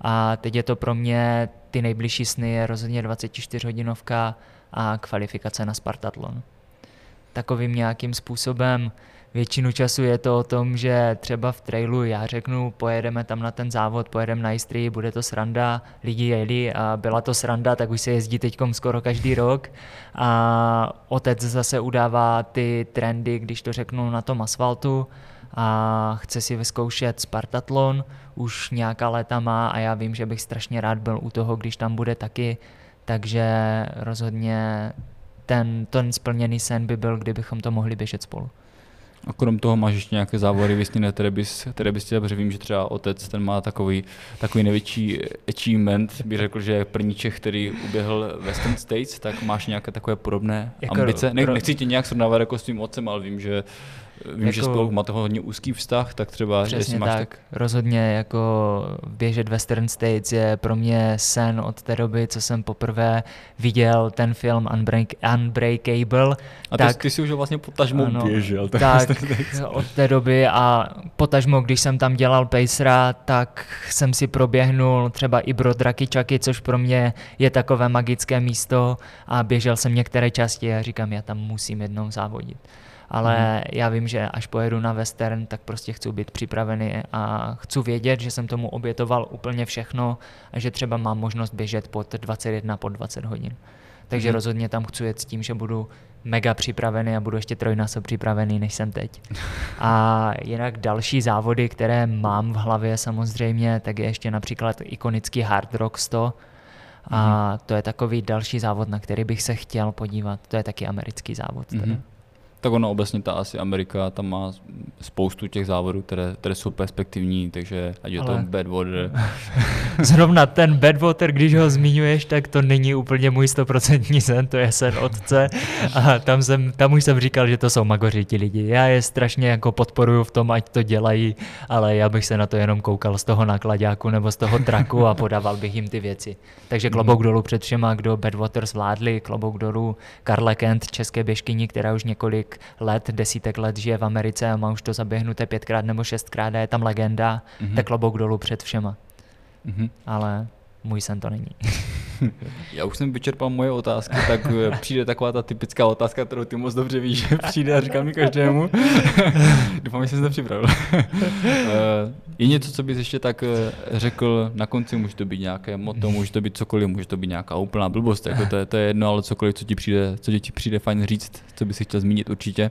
a teď je to pro mě ty nejbližší sny je rozhodně 24 hodinovka a kvalifikace na Spartatlon. Takovým nějakým způsobem většinu času je to o tom, že třeba v trailu já řeknu, pojedeme tam na ten závod, pojedeme na Istrii, bude to sranda, lidi jeli a byla to sranda, tak už se jezdí teď skoro každý rok a otec zase udává ty trendy, když to řeknu na tom asfaltu a chce si vyzkoušet Spartatlon, už nějaká léta má a já vím, že bych strašně rád byl u toho, když tam bude taky, takže rozhodně ten, ten splněný sen by byl, kdybychom to mohli běžet spolu. A krom toho máš ještě nějaké závody vysněné, které bys, které bys chtěl, protože vím, že třeba otec ten má takový, takový největší achievement, bych řekl, že první Čech, který uběhl Western States, tak máš nějaké takové podobné jako ambice. Ne, nechci tě nějak srovnávat jako s tím otcem, ale vím, že Vím, jako, že spolu máte hodně úzký vztah, tak třeba, přesně máš tak, tak... Rozhodně jako běžet Western States je pro mě sen od té doby, co jsem poprvé viděl ten film Unbreak, Unbreakable. A tak, ty, ty jsi už vlastně potažmo ano, běžel. Tak, od té doby a potažmo, když jsem tam dělal Pacera, tak jsem si proběhnul třeba i Brodraky Čaky, což pro mě je takové magické místo a běžel jsem některé části a říkám, já tam musím jednou závodit ale mm. já vím, že až pojedu na western, tak prostě chci být připravený a chci vědět, že jsem tomu obětoval úplně všechno a že třeba mám možnost běžet pod 21, pod 20 hodin. Takže mm. rozhodně tam chci jet s tím, že budu mega připravený a budu ještě trojnásob připravený, než jsem teď. A jinak další závody, které mám v hlavě samozřejmě, tak je ještě například ikonický Hard Rock 100, a mhm. to je takový další závod, na který bych se chtěl podívat. To je taky americký závod. Mm-hmm. Tak ono obecně ta asi Amerika, tam má spoustu těch závodů, které, které jsou perspektivní, takže ať je Ale- to Badwater. Zrovna ten Badwater, když ho zmiňuješ, tak to není úplně můj stoprocentní sen, to je sen otce a tam, jsem, tam už jsem říkal, že to jsou magoři ti lidi. Já je strašně jako podporuju v tom, ať to dělají, ale já bych se na to jenom koukal z toho nákladáku nebo z toho traku a podával bych jim ty věci. Takže klobouk dolů před všema, kdo Badwater zvládli, klobouk dolů Karle Kent, české běžkyni, která už několik let, desítek let žije v Americe a má už to zaběhnuté pětkrát nebo šestkrát a je tam legenda, Mhm. tak klobouk dolů před všema Mhm. ale můj sen to není. Já už jsem vyčerpal moje otázky, tak eh, přijde taková ta typická otázka, kterou ty moc dobře víš, že přijde a říkám mi každému. Doufám, že jsem se připravil. Eh, je něco, co bys ještě tak eh, řekl na konci, může to být nějaké moto, může to být cokoliv, může to být nějaká úplná blbost, jako to, je, to je jedno, ale cokoliv, co ti přijde, co ti přijde fajn říct, co bys chtěl zmínit určitě.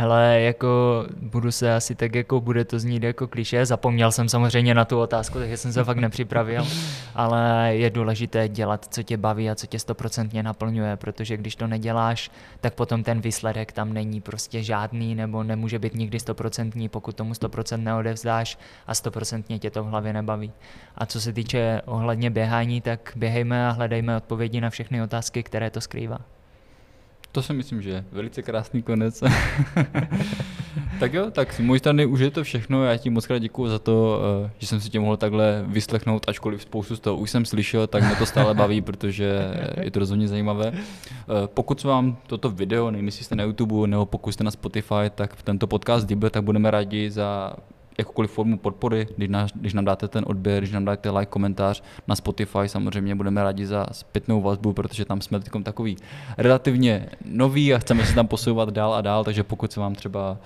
Hele, jako budu se asi tak jako, bude to znít jako kliše, zapomněl jsem samozřejmě na tu otázku, takže jsem se fakt nepřipravil, ale je důležité dělat, co tě baví a co tě stoprocentně naplňuje, protože když to neděláš, tak potom ten výsledek tam není prostě žádný nebo nemůže být nikdy stoprocentní, pokud tomu 100% neodevzdáš a stoprocentně tě to v hlavě nebaví. A co se týče ohledně běhání, tak běhejme a hledejme odpovědi na všechny otázky, které to skrývá. To si myslím, že je velice krásný konec. tak jo, tak z mojí strany už je to všechno. Já ti moc krát děkuji za to, eh, že jsem si tě mohl takhle vyslechnout, ačkoliv spoustu z toho už jsem slyšel, tak mě to stále baví, protože je to rozhodně zajímavé. Eh, Pokud vám toto video, nevím, jestli jste na YouTube nebo pokud jste na Spotify, tak tento podcast líbil, tak budeme rádi za jakoukoliv formu podpory, když, nás, když nám dáte ten odběr, když nám dáte like, komentář na Spotify, samozřejmě budeme rádi za zpětnou vazbu, protože tam jsme teď takový relativně noví a chceme se tam posouvat dál a dál, takže pokud se vám třeba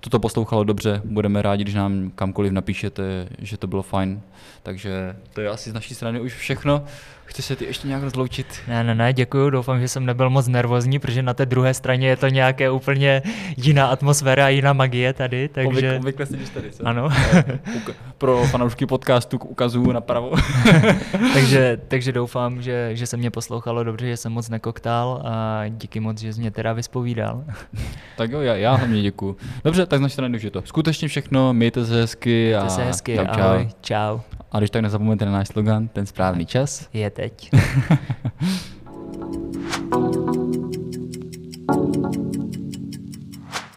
toto poslouchalo dobře, budeme rádi, když nám kamkoliv napíšete, že to bylo fajn. Takže to je asi z naší strany už všechno. Chceš se ty ještě nějak rozloučit? Ne, ne, ne, děkuju, doufám, že jsem nebyl moc nervózní, protože na té druhé straně je to nějaké úplně jiná atmosféra a jiná magie tady, takže... Obvykle, sedíš tady, co? Ano, Pro fanoušky podcastu ukazuju napravo. takže, takže doufám, že, že se mě poslouchalo dobře, že jsem moc nekoktal a díky moc, že jsi mě teda vyspovídal. tak jo, já, já hlavně děkuju. Dobře, tak z naší strany už je to skutečně všechno, mějte se hezky a Mějte se hezky, čau, čau. ahoj, čau. A když tak nezapomeňte na náš slogan, ten správný čas je teď.